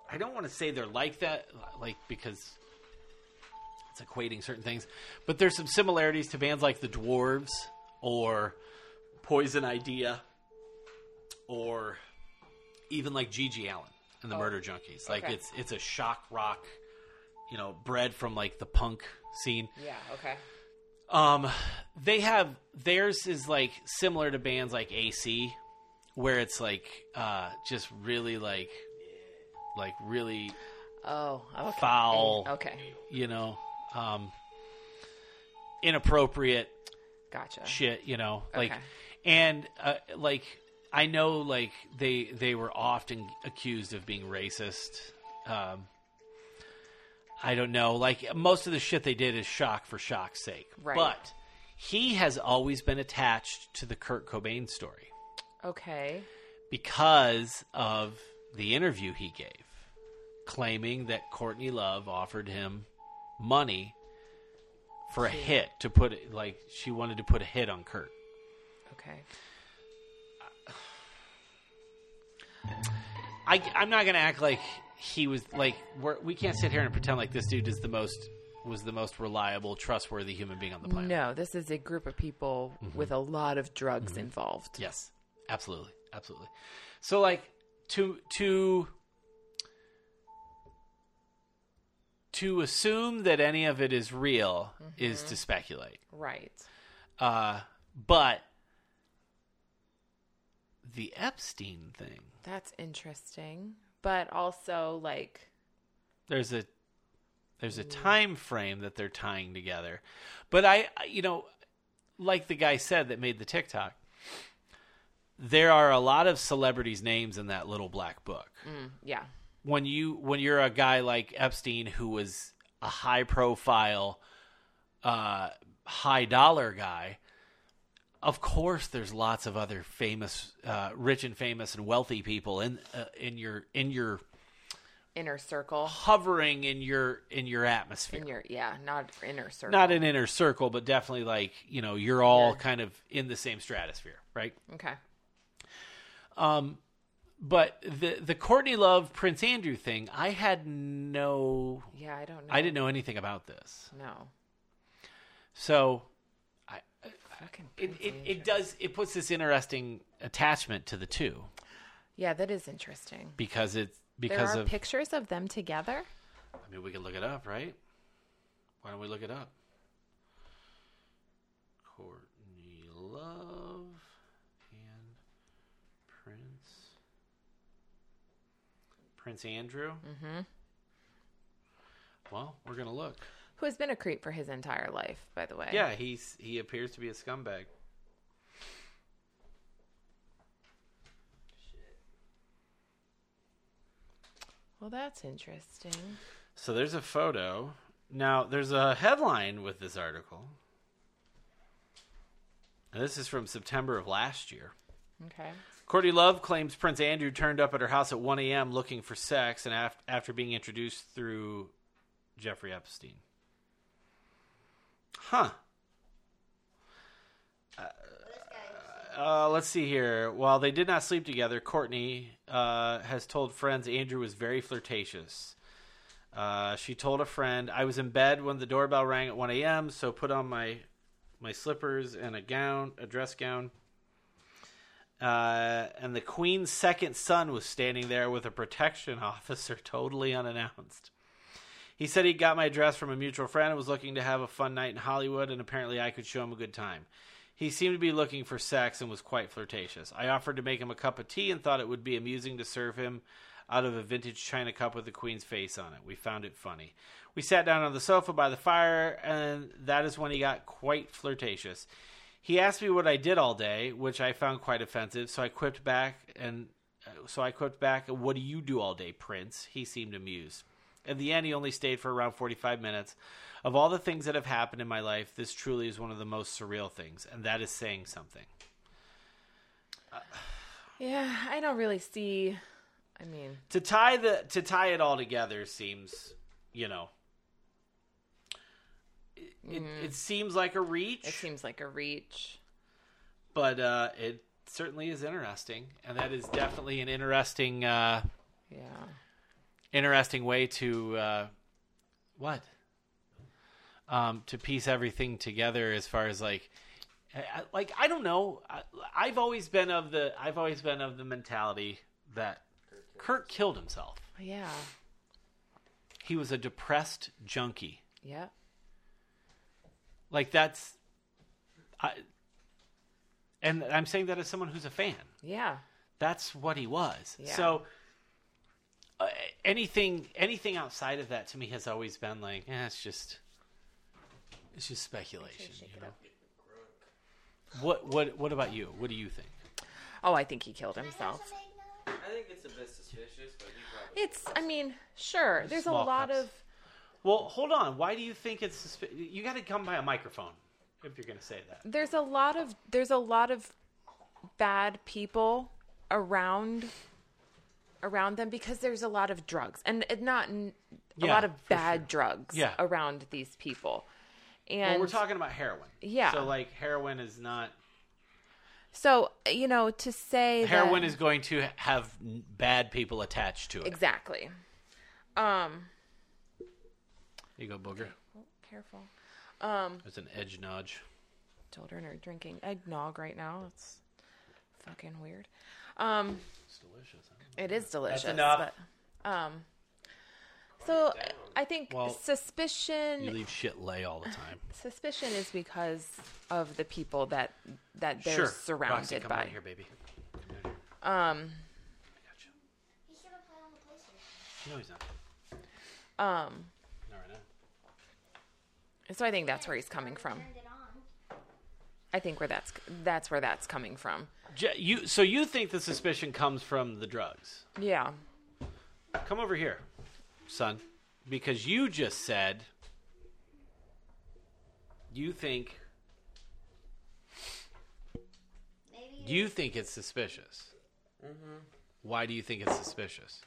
S1: I don't want to say they're like that, like because it's equating certain things. But there's some similarities to bands like the Dwarves or Poison Idea or even like GG Allin and the Murder Junkies. Like
S2: okay.
S1: it's it's a shock rock, you know, bred from like the punk scene.
S2: Yeah. Okay.
S1: Um, they have theirs is like similar to bands like AC, where it's like uh just really like like really
S2: Oh. Okay.
S1: foul,
S2: Okay.
S1: you know, um, inappropriate
S2: Gotcha.
S1: shit, you know, like,
S2: Okay.
S1: and uh, like I know like they they were often accused of being racist. Um, I don't know, like most of the shit they did is shock for shock's sake,
S2: Right.
S1: but he has always been attached to the Kurt Cobain story
S2: Okay.
S1: because of the interview he gave, claiming that Courtney Love offered him money for a hit to put like she wanted to put a hit on Kurt.
S2: Okay.
S1: I, I'm not gonna act like he was like we're, we can't sit here and pretend like this dude is the most was the most reliable, trustworthy human being on the planet.
S2: No, this is a group of people
S1: Mm-hmm.
S2: with a lot of drugs involved.
S1: Yes, absolutely, absolutely. So like to to to assume that any of it is real is to speculate.
S2: Right.
S1: Uh, but the Epstein thing,
S2: That's interesting. But also like
S1: there's a there's a time frame that they're tying together. But I, you know, like the guy said that made the TikTok, there are a lot of celebrities' names in that little black book.
S2: yeah.
S1: when you when you're a guy like Epstein who was a high profile uh high dollar guy of course there's lots of other famous uh rich and famous and wealthy people in uh, in your in your
S2: Inner circle.
S1: hovering in your in your atmosphere
S2: In your yeah, not inner circle.
S1: not an inner circle but definitely like you know you're all
S2: Yeah.
S1: kind of in the same stratosphere right
S2: Okay.
S1: um but the the Courtney Love Prince Andrew thing I had no
S2: Yeah, I don't know.
S1: I didn't know anything about this
S2: No.
S1: So
S2: Fucking
S1: it, it, it does it puts this interesting attachment to the two
S2: Yeah, that is interesting.
S1: because it's
S2: There
S1: because
S2: are
S1: of
S2: pictures of them together.
S1: I mean we can look it up right why don't we look it up Courtney Love and Prince Prince Andrew mm-hmm. well we're gonna look
S2: Who has been a creep for his entire life, by the way.
S1: yeah he's he appears to be a scumbag
S2: Well, that's interesting.
S1: So there's a photo. Now there's a headline with this article. And this is from September of last year.
S2: Okay.
S1: Courtney Love claims Prince Andrew turned up at her house at 1 a.m. looking for sex, and af- after being introduced through Jeffrey Epstein. Huh. Uh, let's see here. While they did not sleep together, Courtney uh, has told friends Andrew was very flirtatious. Uh, she told a friend, "I was in bed when the doorbell rang at 1 a.m., so put on my my slippers and a gown, a dress gown." Uh, and the Queen's second son was standing there with a protection officer, totally unannounced. He said he got my address from a mutual friend and was looking to have a fun night in Hollywood, and apparently I could show him a good time. He seemed to be looking for sex and was quite flirtatious. I offered to make him a cup of tea and thought it would be amusing to serve him out of a vintage china cup with the Queen's face on it. We found it funny. We sat down on the sofa by the fire, and that is when he got quite flirtatious. He asked me what I did all day, which I found quite offensive, so I quipped back and uh, so I quipped back, "What do you do all day, Prince?" He seemed amused. In the end, he only stayed for around 45 minutes. Of all the things that have happened in my life, this truly is one of the most surreal things, and that is saying something.
S2: Yeah, I don't really see. I mean,
S1: To tie the to tie it all together seems, you know, it, it, it seems like a reach.
S2: it seems like a reach.
S1: but uh, it certainly is interesting, and that is definitely an interesting, uh,
S2: Yeah.
S1: Interesting way to uh, what? um, to piece everything together as far as like like I don't know. I, I've always been of the I've always been of the mentality that Kurt killed himself.
S2: Yeah.
S1: He was a depressed junkie.
S2: Yeah.
S1: Like that's I and I'm saying that as someone who's a fan.
S2: Yeah.
S1: That's what he was.
S2: Yeah.
S1: So uh, anything anything outside of that to me has always been like, eh, it's just it's just speculation. You know? What what what about you? What do you think?
S2: Oh, I think he killed himself.
S3: I think it's a bit suspicious, but he probably.
S2: It's. I mean, sure. There's a
S1: Small
S2: lot
S1: cups.
S2: of.
S1: Well, hold on. Why do you think it's suspi- you got to come by a microphone if you're going to say that?
S2: There's a lot of. There's a lot of bad people around around them because there's a lot of drugs and it not a
S1: Yeah,
S2: lot of
S1: for
S2: bad drugs
S1: Yeah.
S2: around these people. And
S1: well, we're talking about heroin.
S2: Yeah.
S1: So like heroin is not
S2: so you know to say
S1: heroin
S2: that,
S1: is going to have bad people attached to it.
S2: exactly. Um,
S1: Here you go, booger.
S2: careful. Um,
S1: There's an edge nudge.
S2: children are drinking eggnog right now. It's fucking weird. Um,
S1: It's delicious. Huh?
S2: It is delicious.
S1: enough.
S2: But, um, so I think
S1: Well,
S2: suspicion.
S1: You leave shit lay all the time.
S2: Suspicion is because of the people that that they're
S1: sure.
S2: surrounded
S1: Roxy, come
S2: by.
S1: on here, baby. Come down here.
S2: Um,
S1: I got you.
S4: He should have played on the PlayStation.
S1: No, he's not.
S2: um.
S1: Not right now.
S2: So I think that's where he's coming from.
S4: Turned it on.
S2: I think where that's that's where that's coming from.
S1: J- You so you think the suspicion comes from the drugs?
S2: Yeah.
S1: Come over here, son, because you just said you think
S4: Maybe
S1: you think it's suspicious.
S3: Mm-hmm.
S1: Why do you think it's suspicious?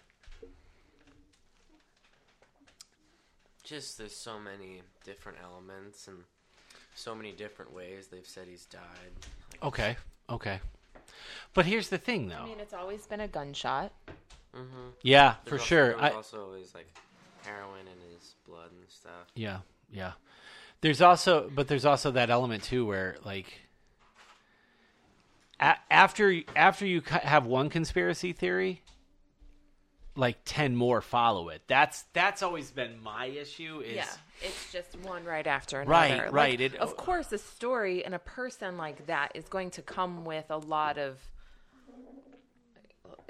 S3: Just there's so many different elements and so many different ways they've said he's died. Like,
S1: Okay, okay. But here's the thing, though.
S2: I mean, it's always been a gunshot.
S3: mm-hmm.
S1: Yeah, for
S3: also,
S1: sure.
S3: There
S1: I,
S3: also always like heroin in his blood and stuff.
S1: Yeah, yeah. There's also, but there's also that element too, where like, a- after after you have one conspiracy theory, like ten more follow it. That's that's always been my issue. Is
S2: Yeah, it's just one right after another.
S1: Right,
S2: Like,
S1: right. It-
S2: of course, a story and a person like that is going to come with a lot of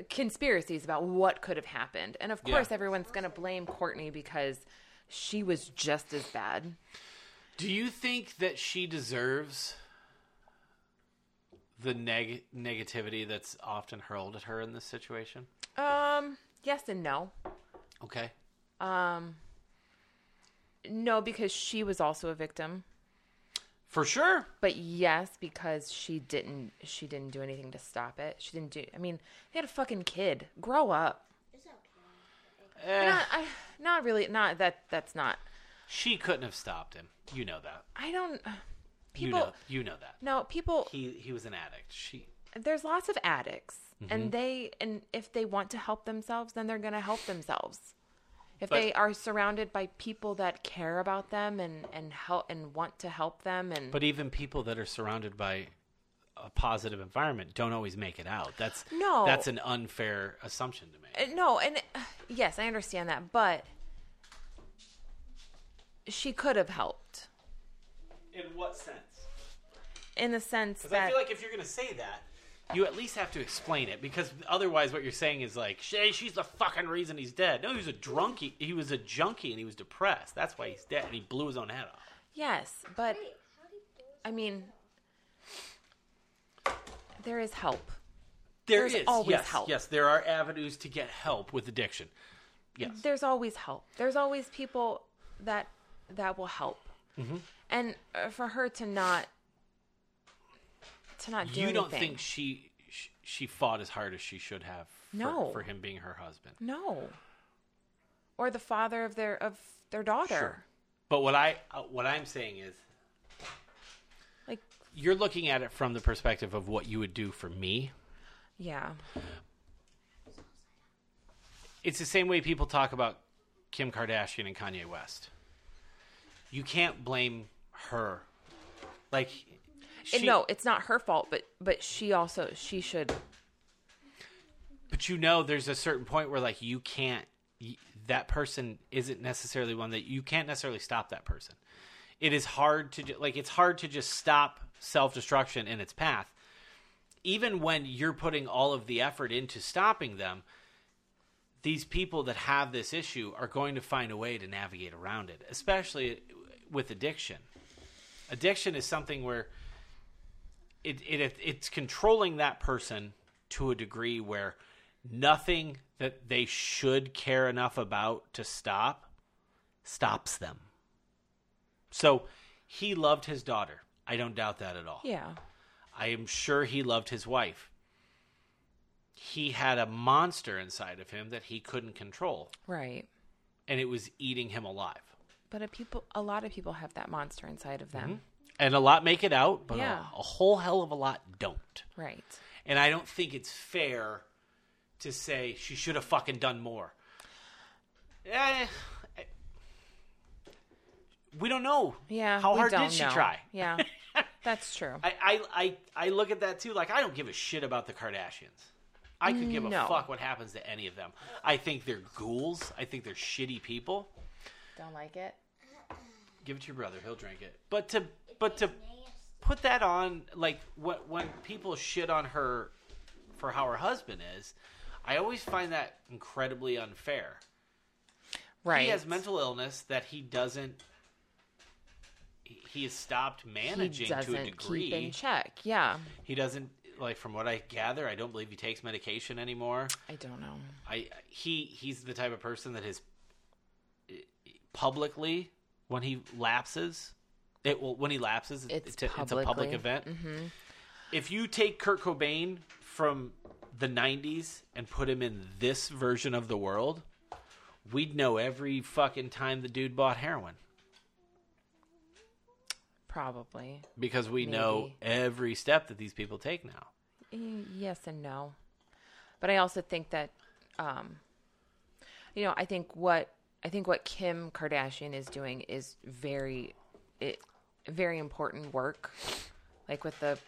S2: conspiracies about what could have happened, and of
S1: Yeah.
S2: course, everyone's going to blame Courtney because she was just as bad.
S1: Do you think that she deserves the neg- negativity that's often hurled at her in this situation?
S2: Um, yes and no.
S1: Okay.
S2: Um, no, because she was also a victim.
S1: For sure.
S2: But yes, because she didn't she didn't do anything to stop it. She didn't do I mean, they had a fucking kid. Grow up.
S4: it's okay.
S1: Eh,
S2: Not I not really not that that's not
S1: she couldn't have stopped him. You know that.
S2: I don't
S1: You
S2: people
S1: know. You know that.
S2: no, people
S1: He he was an addict. She
S2: there's lots of addicts
S1: Mm-hmm.
S2: and they and if they want to help themselves, then they're going to help themselves. If
S1: But-
S2: they are surrounded by people that care about them and and help and want to help them and
S1: But even people that are surrounded by a positive environment don't always make it out. That's
S2: No.
S1: That's an unfair assumption to make.
S2: Uh, no, and uh, yes, I understand that, but she could have helped
S1: In what sense?
S2: in the sense
S1: Because
S2: that
S1: I feel like if you're going to say that, you at least have to explain it. Because otherwise, what you're saying is like, "Shay, she's the fucking reason he's dead." No, he was a drunkie. He was a junkie, and he was depressed. That's why he's dead. And he blew his own head off.
S2: yes, but
S4: Wait, how do you do it?
S2: I mean, there is help.
S1: There
S2: There's
S1: is
S2: always
S1: yes,
S2: help.
S1: Yes, there are avenues to get help with addiction. Yes.
S2: There's always help. There's always people that that will help.
S1: Mm-hmm.
S2: And uh, for her to not to not do
S1: you don't think she sh- she fought as hard as she should have for,
S2: No.
S1: for him being her husband.
S2: no, or the father of their of their daughter.
S1: Sure. But what I uh, what I'm saying is
S2: Like,
S1: you're looking at it from the perspective of what you would do for me.
S2: yeah,
S1: It's the same way people talk about Kim Kardashian and Kanye West. you can't blame her. Like, she,
S2: no, it's not her fault, but but she also she should
S1: but you know, there's a certain point where like you can't. That person isn't necessarily one that you can't necessarily stop that person. It is hard to like it's hard to just stop self destruction in its path, even when you're putting all of the effort into stopping them. These people that have this issue are going to find a way to navigate around it, especially with addiction. Addiction is something where it, it it's controlling that person to a degree where nothing that they should care enough about to stop stops them. So he loved his daughter. I don't doubt that at all.
S2: yeah
S1: I am sure he loved his wife. He had a monster inside of him that he couldn't control,
S2: right.
S1: and it was eating him alive.
S2: But a people a lot of people have that monster inside of them. Mm-hmm.
S1: And a lot make it out, but
S2: Yeah.
S1: a, a whole hell of a lot don't.
S2: Right.
S1: And I don't think it's fair to say she should have fucking done more. Eh, we don't know.
S2: Yeah.
S1: How hard did she
S2: know.
S1: try?
S2: Yeah. That's true.
S1: I, I, I, I look at that too. Like, I don't give a shit about the Kardashians. I could give a fuck what happens to any of them. I think they're ghouls. I think they're shitty people.
S2: Don't like it.
S1: Give it to your brother. He'll drink it. But to, but to put that on, like, when, when people shit on her for how her husband is, I always find that incredibly unfair.
S2: Right.
S1: He has mental illness that he doesn't. he- has stopped managing to a degree.
S2: keep in check. Yeah.
S1: He doesn't like from what I gather. I don't believe he takes medication anymore.
S2: I don't know.
S1: I he he's the type of person that is publicly when he lapses. It will when he lapses.
S2: It's
S1: It's, a, it's a public event. If you take Kurt Cobain from the '90s and put him in this version of the world, we'd know every fucking time the dude bought heroin
S2: Probably.
S1: because we know every step that these people take now.
S2: Yes and no. But I also think that um you know, I think what I think what Kim Kardashian is doing is very it very important work. Like with the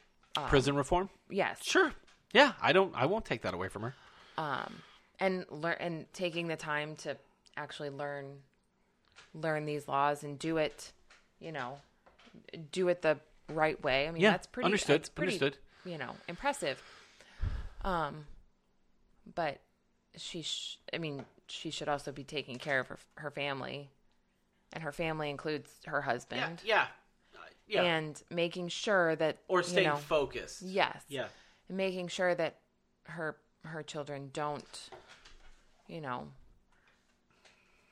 S1: Prison reform.
S2: yes.
S1: Sure. Yeah, I don't. I won't take that away from her.
S2: Um, and learn and taking the time to actually learn learn these laws and do it you know do it the right way i mean
S1: Yeah,
S2: that's pretty
S1: understood,
S2: that's pretty,
S1: understood.
S2: you know impressive um but she sh- i mean she should also be taking care of her, her family and her family includes her husband
S1: Yeah. Uh, Yeah.
S2: and making sure that
S1: or
S2: you
S1: staying
S2: know,
S1: focused.
S2: yes
S1: Yeah.
S2: and making sure that her her children don't you know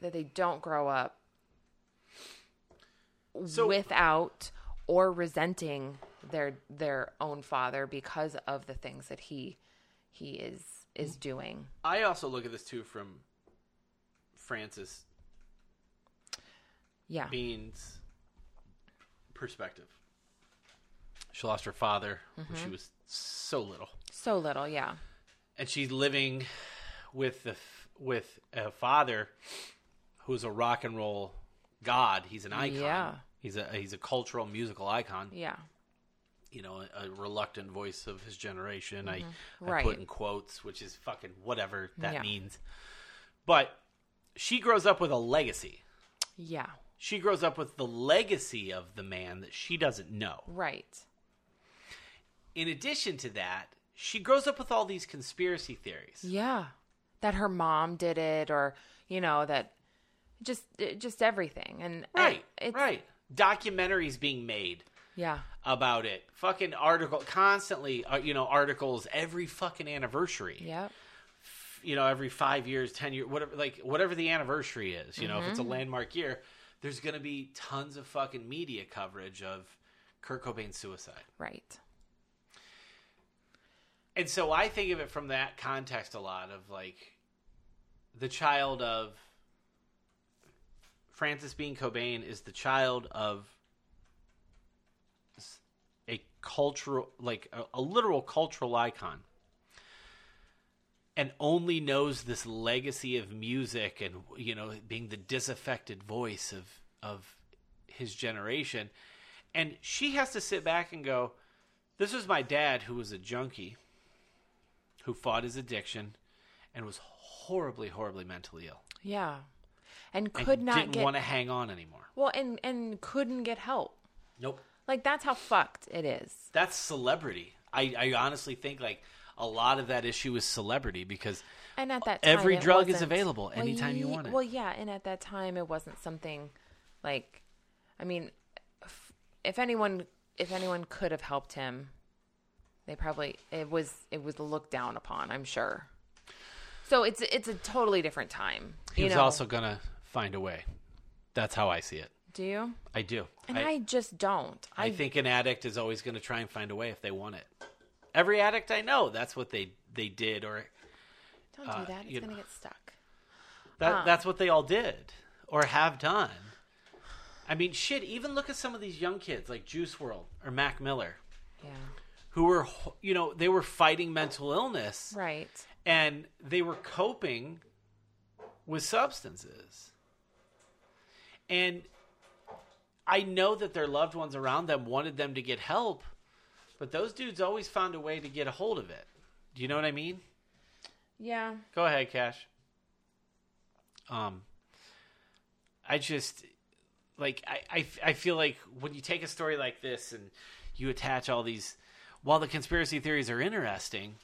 S2: that they don't grow up
S1: So-
S2: without or resenting their their own father because of the things that he he is is doing
S1: I also look at this too from Frances.
S2: yeah
S1: Bean's perspective. She lost her father when she was so little,
S2: so little yeah
S1: and she's living with the f- with a father who's a rock and roll god. He's an icon.
S2: Yeah.
S1: He's a he's a cultural musical icon.
S2: yeah
S1: you know, a, a reluctant voice of his generation. I, I
S2: Mm-hmm. Right.
S1: put in quotes, which is fucking whatever that
S2: Yeah.
S1: means. But she grows up with a legacy.
S2: yeah
S1: She grows up with the legacy of the man that she doesn't know.
S2: right
S1: In addition to that, she grows up with all these conspiracy theories.
S2: yeah that her mom did it or you know that just just everything and
S1: Right,
S2: and
S1: right. Documentaries being made
S2: yeah
S1: about it. Fucking article, constantly, uh, you know, articles every fucking anniversary.
S2: Yeah
S1: you know every five years ten years whatever like whatever the anniversary is you know if it's a landmark year there's going to be tons of fucking media coverage of kurt cobain's suicide.
S2: Right.
S1: And so i think of it from that context a lot of like the child of frances bean cobain is the child of a cultural like a, a literal cultural icon and only knows this legacy of music and you know being the disaffected voice of of his generation, and she has to sit back and go, "This was my dad who was a junkie, who fought his addiction, and was horribly, horribly mentally ill,
S2: Yeah. And
S1: and
S2: could not
S1: didn't
S2: get
S1: want to hang on anymore."
S2: well, and and couldn't get help.
S1: Nope.
S2: Like that's how fucked it is.
S1: That's celebrity. I, I honestly think like a lot of that issue is celebrity because
S2: And at that time,
S1: Every drug is available
S2: well,
S1: anytime you
S2: ye-
S1: want it.
S2: Well, yeah, and at that time, it wasn't something like, I mean, if, if anyone, if anyone could have helped him, they probably it was it was looked down upon. I'm sure. So it's it's a totally different time.
S1: he
S2: you
S1: was
S2: know?
S1: also gonna find a way. That's how I see it.
S2: Do you?
S1: I do.
S2: And I, just don't.
S1: I think an addict is always going to try and find a way if they want it. Every addict I know, that's what they they did, or
S2: don't do
S1: uh,
S2: that. It's gonna get stuck.
S1: that
S2: Um.
S1: that's what they all did or have done. I mean, shit. Even look at some of these young kids like Juice WRLD or Mac Miller,
S2: Yeah.
S1: who were you know they were fighting mental illness,
S2: Right.
S1: and they were coping with substances. And I know that their loved ones around them wanted them to get help, but those dudes always found a way to get a hold of it. Do you know what I mean?
S2: Yeah.
S1: Go ahead, Cash. Um, I just like I, I I feel like when you take a story like this and you attach all these, while the conspiracy theories are interesting,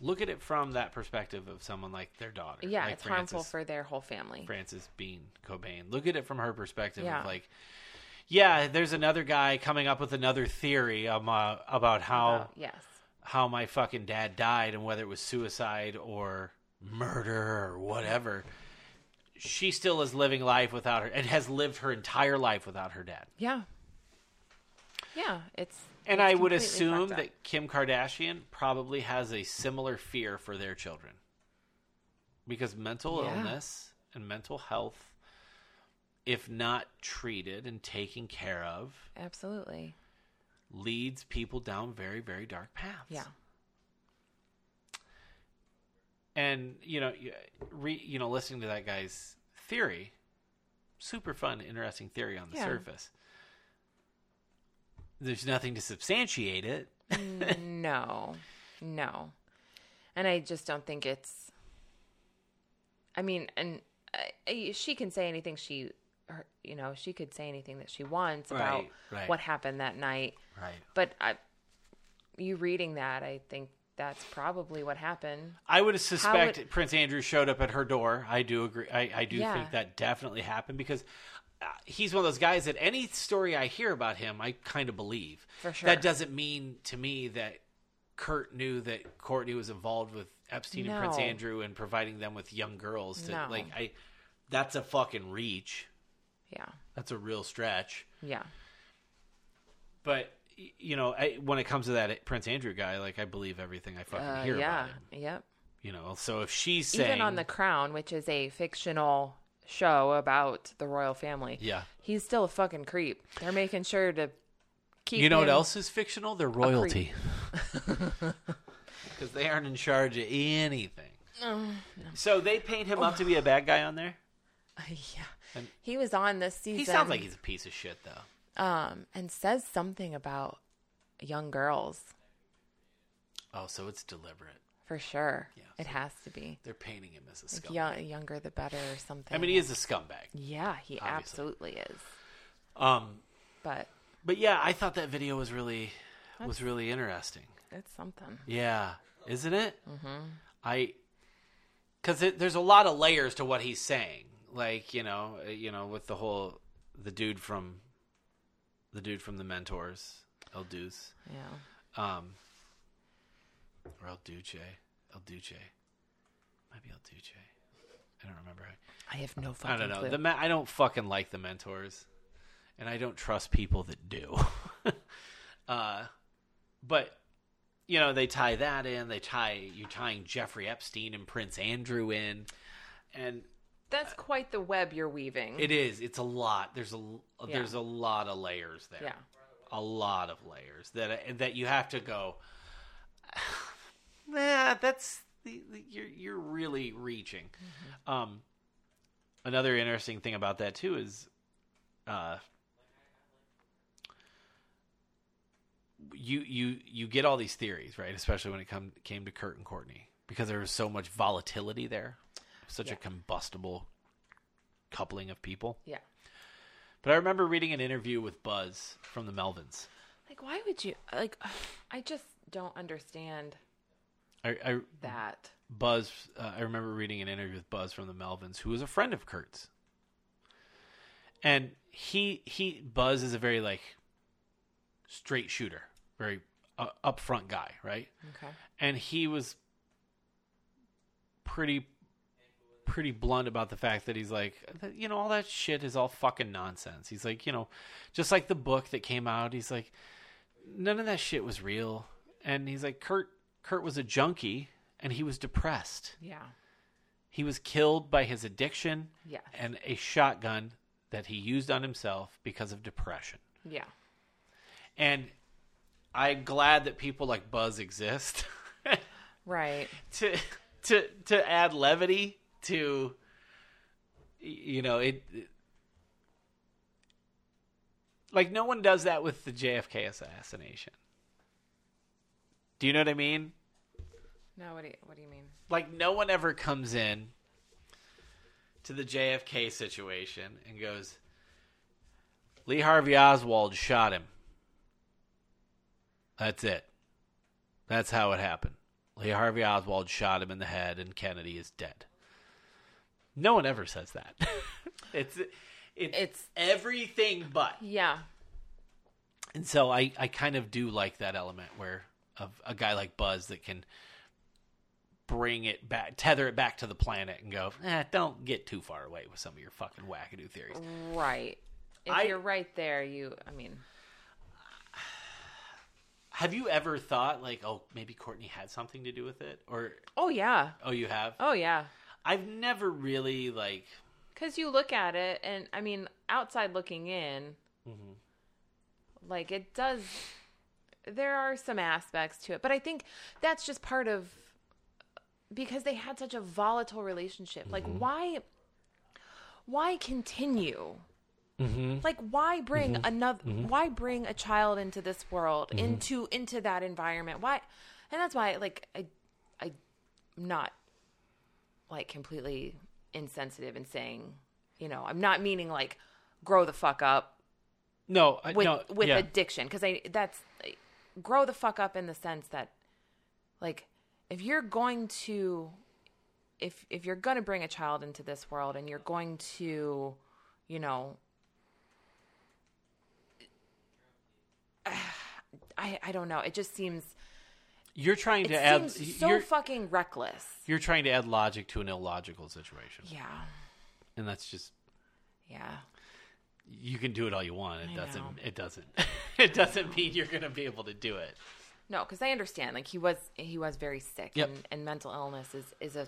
S1: look at it from that perspective of someone like their daughter.
S2: Yeah.
S1: like
S2: it's harmful for their whole family.
S1: Frances Bean Cobain. Look at it from her perspective
S2: Yeah.
S1: of like, yeah, there's another guy coming up with another theory um, uh, about how
S2: Oh, yes.
S1: how my fucking dad died and whether it was suicide or murder or whatever. She still is living life without her and has lived her entire life without her dad.
S2: Yeah. Yeah. It's.
S1: And
S2: it's
S1: I would assume that Kim Kardashian probably has a similar fear for their children. Because mental
S2: Yeah.
S1: illness and mental health, if not treated and taken care of,
S2: Absolutely.
S1: leads people down very, very dark paths.
S2: Yeah.
S1: and you know, you- re, you know, listening to that guy's theory, super fun, interesting theory on the
S2: Yeah.
S1: surface. There's nothing to substantiate it.
S2: No, no, and I just don't think it's. I mean, and uh, she can say anything she, her, you know, she could say anything that she wants about
S1: Right, right.
S2: what happened that night.
S1: Right.
S2: But I, you reading that, I think that's probably what happened.
S1: I would suspect
S2: would-
S1: Prince Andrew showed up at her door. I do agree. I, I do
S2: Yeah.
S1: think that definitely happened because uh, he's one of those guys that any story I hear about him, I kind of believe.
S2: For sure.
S1: That doesn't mean to me that Kurt knew that Courtney was involved with Epstein and Prince Andrew and providing them with young girls. To,
S2: No.
S1: Like I, that's a fucking reach.
S2: Yeah,
S1: That's a real stretch.
S2: yeah,
S1: But you know, I, when it comes to that Prince Andrew guy, like I believe everything I fucking
S2: uh,
S1: hear
S2: yeah,
S1: about him.
S2: yep.
S1: You know, so if she's saying
S2: Even on The Crown, which is a fictional show about the royal family,
S1: Yeah.
S2: he's still a fucking creep. They're making sure to keep.
S1: You know what else is fictional? They're royalty. Because they aren't in charge of anything. So they paint him up to be a bad guy on there?
S2: yeah.
S1: And-
S2: he was on this season.
S1: He sounds like he's a piece of shit, though.
S2: um and says something about young girls
S1: Oh, so it's deliberate.
S2: for sure.
S1: Yeah.
S2: It has to be.
S1: They're painting him as a
S2: Like
S1: scumbag.
S2: young, younger the better or something.
S1: I mean, he is a scumbag.
S2: Yeah, he
S1: Obviously.
S2: absolutely is.
S1: Um,
S2: But
S1: but yeah, I thought that video was really was really interesting.
S2: it's something.
S1: Yeah, isn't it? Mm-hmm. I because there's a lot of layers to what he's saying. Like you know, uh, you know, with the whole the dude from the dude from the mentors, El Deuce,
S2: Yeah.
S1: um, or El Duce, El Duce, might be El Duce. I don't remember.
S2: I have no
S1: I don't know.
S2: clue.
S1: The me- I don't fucking like the mentors, and I don't trust people that do. uh, but you know, they tie that in. They tie you're tying Jeffrey Epstein and Prince Andrew in, and
S2: that's uh, quite the web you're weaving.
S1: It is. It's a lot. There's a
S2: yeah.
S1: there's a lot of layers there.
S2: Yeah.
S1: A lot of layers that uh, that you have to go. Nah, that's the, the, you're you're really reaching.
S2: Mm-hmm.
S1: Um, another interesting thing about that too is, uh, you you you get all these theories right, especially when it come came to Kurt and Courtney because there was so much volatility there such a combustible coupling of people.
S2: Yeah.
S1: But I remember reading an interview with Buzz from the Melvins.
S2: Like, why would you like? I just don't understand
S1: I, I
S2: that.
S1: Buzz. Uh, I remember reading an interview with Buzz from the Melvins, who was a friend of Kurt's, and he he Buzz is a very like straight shooter, very uh, upfront guy, right?
S2: Okay.
S1: and he was pretty pretty blunt about the fact that he's like you know all that shit is all fucking nonsense he's like you know just like the book that came out he's like none of that shit was real and he's like kurt kurt was a junkie and he was depressed
S2: Yeah.
S1: he was killed by his addiction
S2: Yes.
S1: and a shotgun that he used on himself because of depression
S2: Yeah.
S1: and i'm glad that people like buzz exist
S2: Right.
S1: to to to add levity to you know it, it- like no one does that with the JFK assassination. Do you know what I mean?
S2: No. What do you What do you mean?
S1: Like no one ever comes in to the JFK situation and goes Lee Harvey Oswald shot him. That's it. That's how it happened. Lee Harvey Oswald shot him in the head and Kennedy is dead. No one ever says that. it's it's
S2: It's-
S1: everything but.
S2: Yeah.
S1: And so I, I kind of do like that element where of a guy like Buzz that can bring it back, tether it back to the planet, and go, eh, don't get too far away with some of your fucking wackadoo theories.
S2: Right. If
S1: I-
S2: you're right there, you. I mean,
S1: Have you ever thought like, oh, maybe Courtney had something to do with it, or
S2: oh yeah.
S1: oh, you have?
S2: Oh yeah.
S1: I've never really like.
S2: Because you look at it, and I mean, outside looking in, mm-hmm. like it does. There are some aspects to it, but I think that's just part of because they had such a volatile relationship. Like, mm-hmm. why, why continue? Mm-hmm. Like, why bring another? Why bring a child into this world, into into that environment? Why? And that's why, like, I, I, I'm not like completely insensitive and saying, you know, I'm not meaning like grow the fuck up
S1: No, I,
S2: with
S1: no,
S2: with
S1: yeah.
S2: addiction because I that's grow the fuck up in the sense that like if you're going to if if you're going to bring a child into this world and you're going to you know I I don't know it just seems
S1: You're trying
S2: it
S1: to add.
S2: seems so
S1: you're,
S2: fucking reckless
S1: you're trying to add logic to an illogical situation,
S2: yeah
S1: and that's just
S2: yeah
S1: you can do it all you want. It
S2: I
S1: doesn't.
S2: know.
S1: It doesn't. it doesn't mean you're going to be able to do it.
S2: No, because I understand. Like he was, he was very sick,
S1: Yep.
S2: and, and mental illness is is a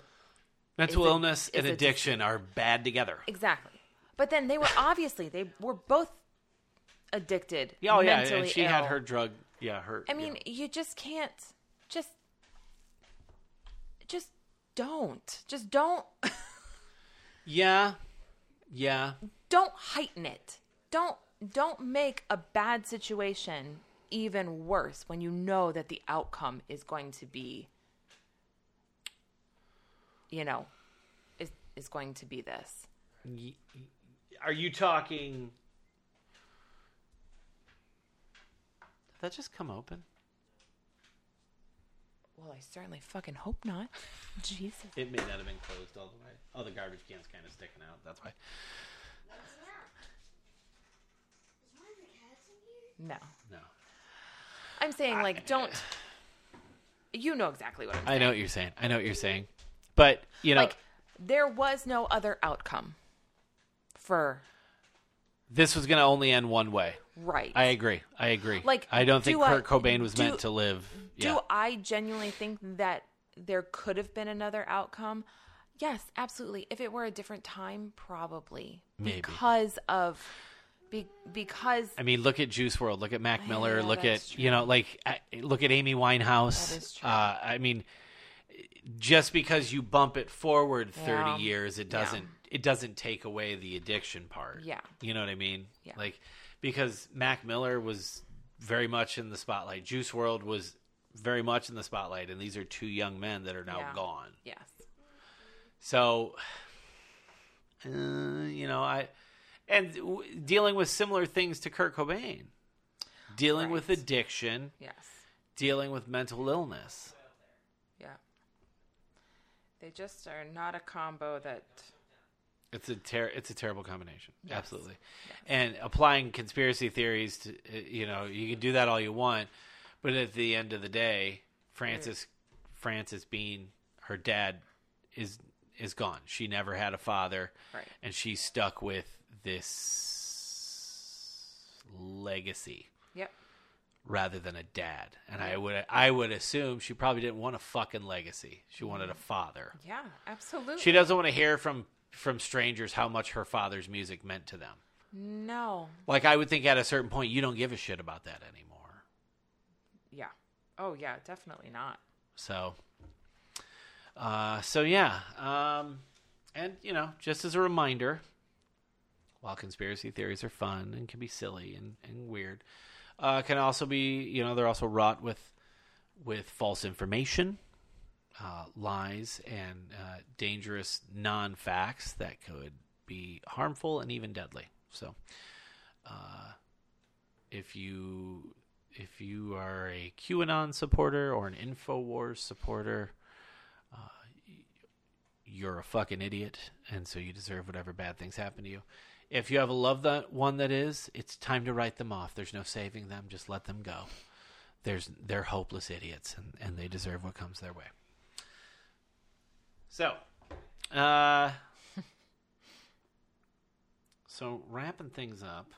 S1: Mental
S2: Is it-
S1: illness and
S2: is it-
S1: addiction are bad together.
S2: exactly. But then they were obviously they were both addicted.
S1: Yeah, oh yeah, and she had her drug. Yeah, her.
S2: I mean, you just can't. Just, just don't. Just don't.
S1: yeah, yeah.
S2: don't heighten it. Don't don't make a bad situation even worse when you know that the outcome is going to be you know is is going to be this.
S1: Are you talking? Did that just come open?
S2: Well, I certainly fucking hope not. Jesus.
S1: It may not have been closed all the way. Oh, the garbage can's kind of sticking out. That's why.
S4: Is one of the cats in here?
S2: No.
S1: No,
S2: I'm saying like don't you know exactly what I'm saying.
S1: I know what you're saying. I know what you're saying. But you know,
S2: Like there was no other outcome for
S1: this was going to only end one way.
S2: right.
S1: I agree. I agree.
S2: Like,
S1: I don't think
S2: do I-
S1: Kurt Cobain was
S2: do-
S1: meant to live.
S2: Do
S1: Yeah.
S2: I genuinely think that there could have been another outcome? Yes, absolutely. If it were a different time, probably
S1: Maybe.
S2: because of be, because
S1: I mean, look at Juice WRLD. Look at Mac Miller.
S2: Yeah,
S1: look at
S2: that's
S1: you know, like look at Amy Winehouse.
S2: That is true.
S1: Uh, I mean, just because you bump it forward thirty
S2: Yeah.
S1: years, it doesn't it doesn't take away the addiction part.
S2: Yeah.
S1: you know what I mean?
S2: Yeah.
S1: Like because Mac Miller was very much in the spotlight. Juice WRLD was very much in the spotlight, and these are two young men that are now
S2: Yeah.
S1: gone.
S2: Yes.
S1: So, uh, you know, I and w- dealing with similar things to Kurt Cobain, dealing with addiction,
S2: Yes.
S1: dealing with mental illness.
S2: Yeah. They just are not a combo that.
S1: It's a ter- it's a terrible combination.
S2: Yes.
S1: Absolutely. And applying conspiracy theories to uh, you know, you can do that all you want, but at the end of the day, Frances Frances Bean, her dad is is gone. She never had a father.
S2: Right.
S1: And she's stuck with this legacy
S2: Yep.
S1: rather than a dad. And I would I would assume she probably didn't want a fucking legacy. She wanted a father.
S2: Yeah. Absolutely.
S1: She doesn't want to hear from from strangers how much her father's music meant to them.
S2: No.
S1: Like I would think at a certain point you don't give a shit about that anymore.
S2: Yeah. Oh yeah. Definitely not.
S1: So uh so yeah. Um and you know, just as a reminder, while conspiracy theories are fun and can be silly and, and weird, uh can also be, you know, they're also wrought with with false information, uh, lies, and uh, dangerous non facts that could be harmful and even deadly. So, uh, if you if you are a QAnon supporter or an Infowars supporter, uh, you're a fucking idiot, and so you deserve whatever bad things happen to you. If you have a loved one that is, it's time to write them off. There's no saving them. Just let them go. There's they're hopeless idiots, and, and they deserve what comes their way. So, uh, so wrapping things up.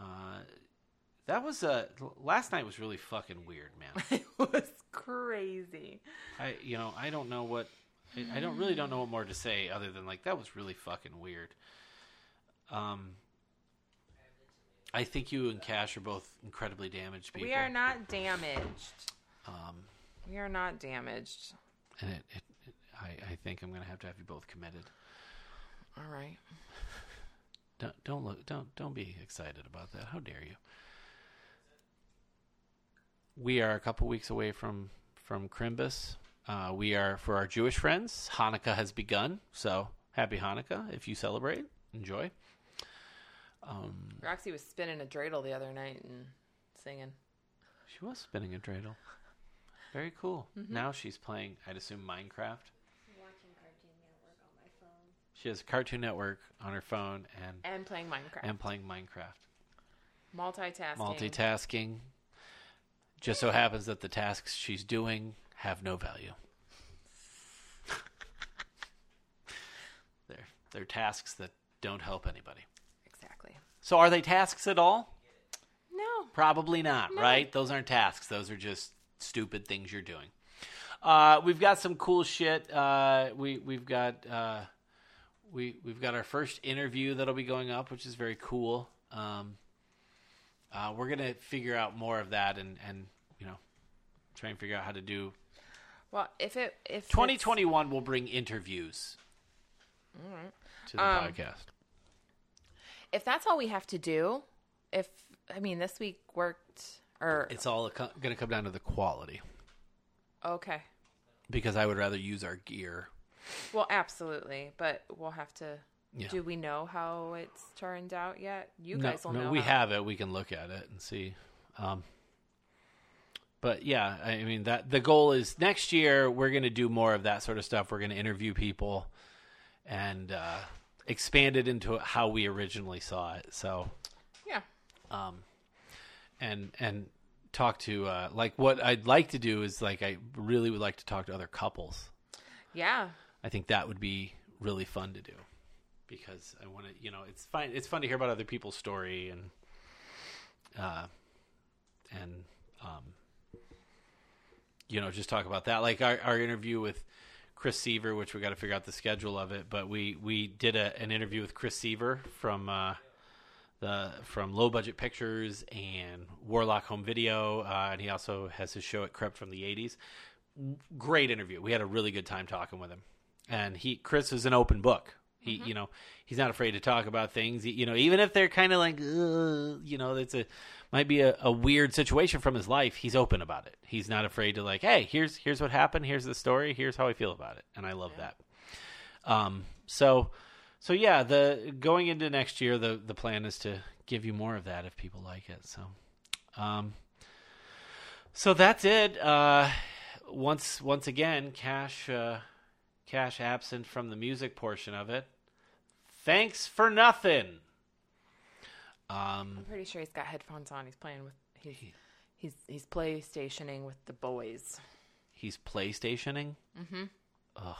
S1: Uh, that was uh last night was really fucking weird, man.
S2: It was crazy.
S1: I you know I don't know what I, I don't really don't know what more to say other than like that was really fucking weird. Um, I think you and Cash are both incredibly damaged people.
S2: We are not damaged.
S1: Um,
S2: We are not damaged.
S1: and it, it I I think I'm gonna have to have you both committed.
S2: All right.
S1: Don't don't look don't don't be excited about that. How dare you? We are a couple weeks away from from Crimbus. Uh, we are for our Jewish friends. Hanukkah has begun, so happy Hanukkah if you celebrate. Enjoy. Um,
S2: Roxy was spinning a dreidel the other night and singing.
S1: she was spinning a dreidel. Very cool.
S2: Mm-hmm.
S1: Now she's playing, I'd assume, Minecraft.
S4: watching Cartoon Network on my phone.
S1: She has Cartoon Network on her phone and
S2: And playing Minecraft.
S1: and playing Minecraft.
S2: Multitasking.
S1: multitasking. Just so happens that the tasks she's doing have no value. they're they're tasks that don't help anybody.
S2: Exactly.
S1: So are they tasks at all?
S2: No.
S1: Probably not, right? Those aren't tasks. Those are just stupid things you're doing. Uh, we've got some cool shit. Uh, we we've got uh, we we've got our first interview that'll be going up, which is very cool. Um, uh, we're gonna figure out more of that and and you know try and figure out how to do.
S2: Well, if it if
S1: 2021 will bring interviews all right. to the
S2: Um,
S1: podcast.
S2: if that's all we have to do, if I mean this week worked or
S1: It's all co- gonna come down to the quality
S2: okay.
S1: because I would rather use our gear.
S2: Well, absolutely, but we'll have to.
S1: Yeah.
S2: Do we know how it's turned out yet? You
S1: no,
S2: guys will
S1: no,
S2: know.
S1: we
S2: how-
S1: have it. We can look at it and see. Um, but yeah, I mean that the goal is next year we're going to do more of that sort of stuff. We're going to interview people and uh, expand it into how we originally saw it. So
S2: Yeah.
S1: and and talk to uh, like what I'd like to do is like I really would like to talk to other couples.
S2: Yeah.
S1: I think that would be really fun to do because I want to, you know, it's fine. It's fun to hear about other people's story and, uh, and, um, you know, just talk about that. Like our, our interview with Chris Seaver, which we got to figure out the schedule of it, but we, we did a, an interview with Chris Seaver from, uh, the from Low Budget Pictures and Warlock Home Video, uh, and he also has his show at Crept from the '80s. Great interview. We had a really good time talking with him, and he Chris is an open book. He, you know, he's not afraid to talk about things. You know, even if they're kind of like, you know, it's a might be a, a weird situation from his life. He's open about it. He's not afraid to like, hey, here's here's what happened. Here's the story. Here's how I feel about it, and I love that. Um, so, so yeah, the going into next year, the the plan is to give you more of that if people like it. So, um, so that's it. Uh, once once again, cash uh, cash absent from the music portion of it. Thanks for nothing. Um,
S2: I'm pretty sure he's got headphones on. He's playing with he's he's he's playstationing with the boys.
S1: he's PlayStationing. Mm-hmm. Oh.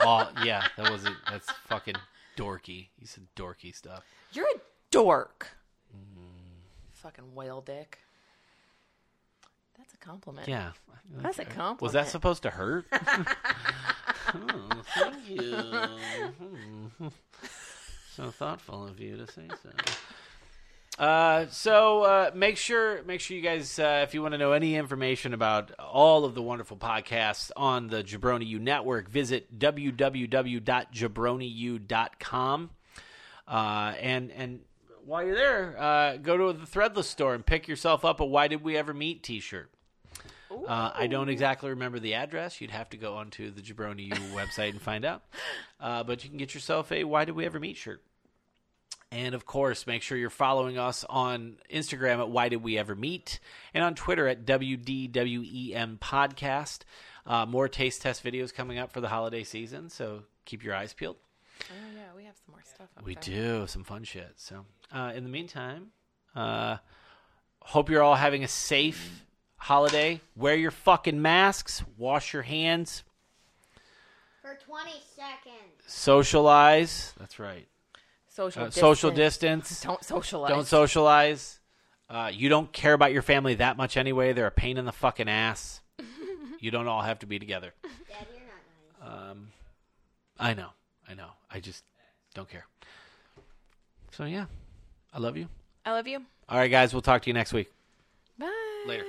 S1: oh yeah, that was it. That's fucking dorky. He said dorky stuff.
S2: You're a dork. Fucking whale dick. That's a compliment.
S1: Yeah.
S2: That's a compliment.
S1: Was that supposed to hurt? oh, thank you. Hmm. So thoughtful of you to say so. Uh, so uh, make sure make sure you guys uh, if you want to know any information about all of the wonderful podcasts on the Jabroni U network, visit www.jabroniu.com. Uh, and and while you're there, uh, go to the Threadless store and pick yourself up a "Why Did We Ever Meet" T-shirt. Uh, I don't exactly remember the address. You'd have to go onto the Jabroni U website and find out. Uh, but you can get yourself a "Why Did We Ever Meet" shirt. And of course, make sure you're following us on Instagram at Why Did We Ever Meet and on Twitter at WDWEM Podcast. Uh, more taste test videos coming up for the holiday season, so keep your eyes peeled.
S2: Oh yeah, we have some more stuff. Up
S1: We
S2: there.
S1: do some fun shit. So, uh, in the meantime, uh, hope you're all having a safe holiday. Wear your fucking masks. Wash your hands.
S4: For 20 seconds.
S1: Socialize. That's right.
S2: Social
S1: Uh, social
S2: distance.
S1: distance.
S2: Don't socialize.
S1: Don't socialize. Uh, you don't care about your family that much anyway. They're a pain in the fucking ass. you don't all have to be together.
S4: Dad, you're not nice.
S1: Um, I know. I know. I just don't care. So, yeah. I love you.
S2: I love you.
S1: All right, guys. We'll talk to you next week.
S2: Bye.
S1: Later.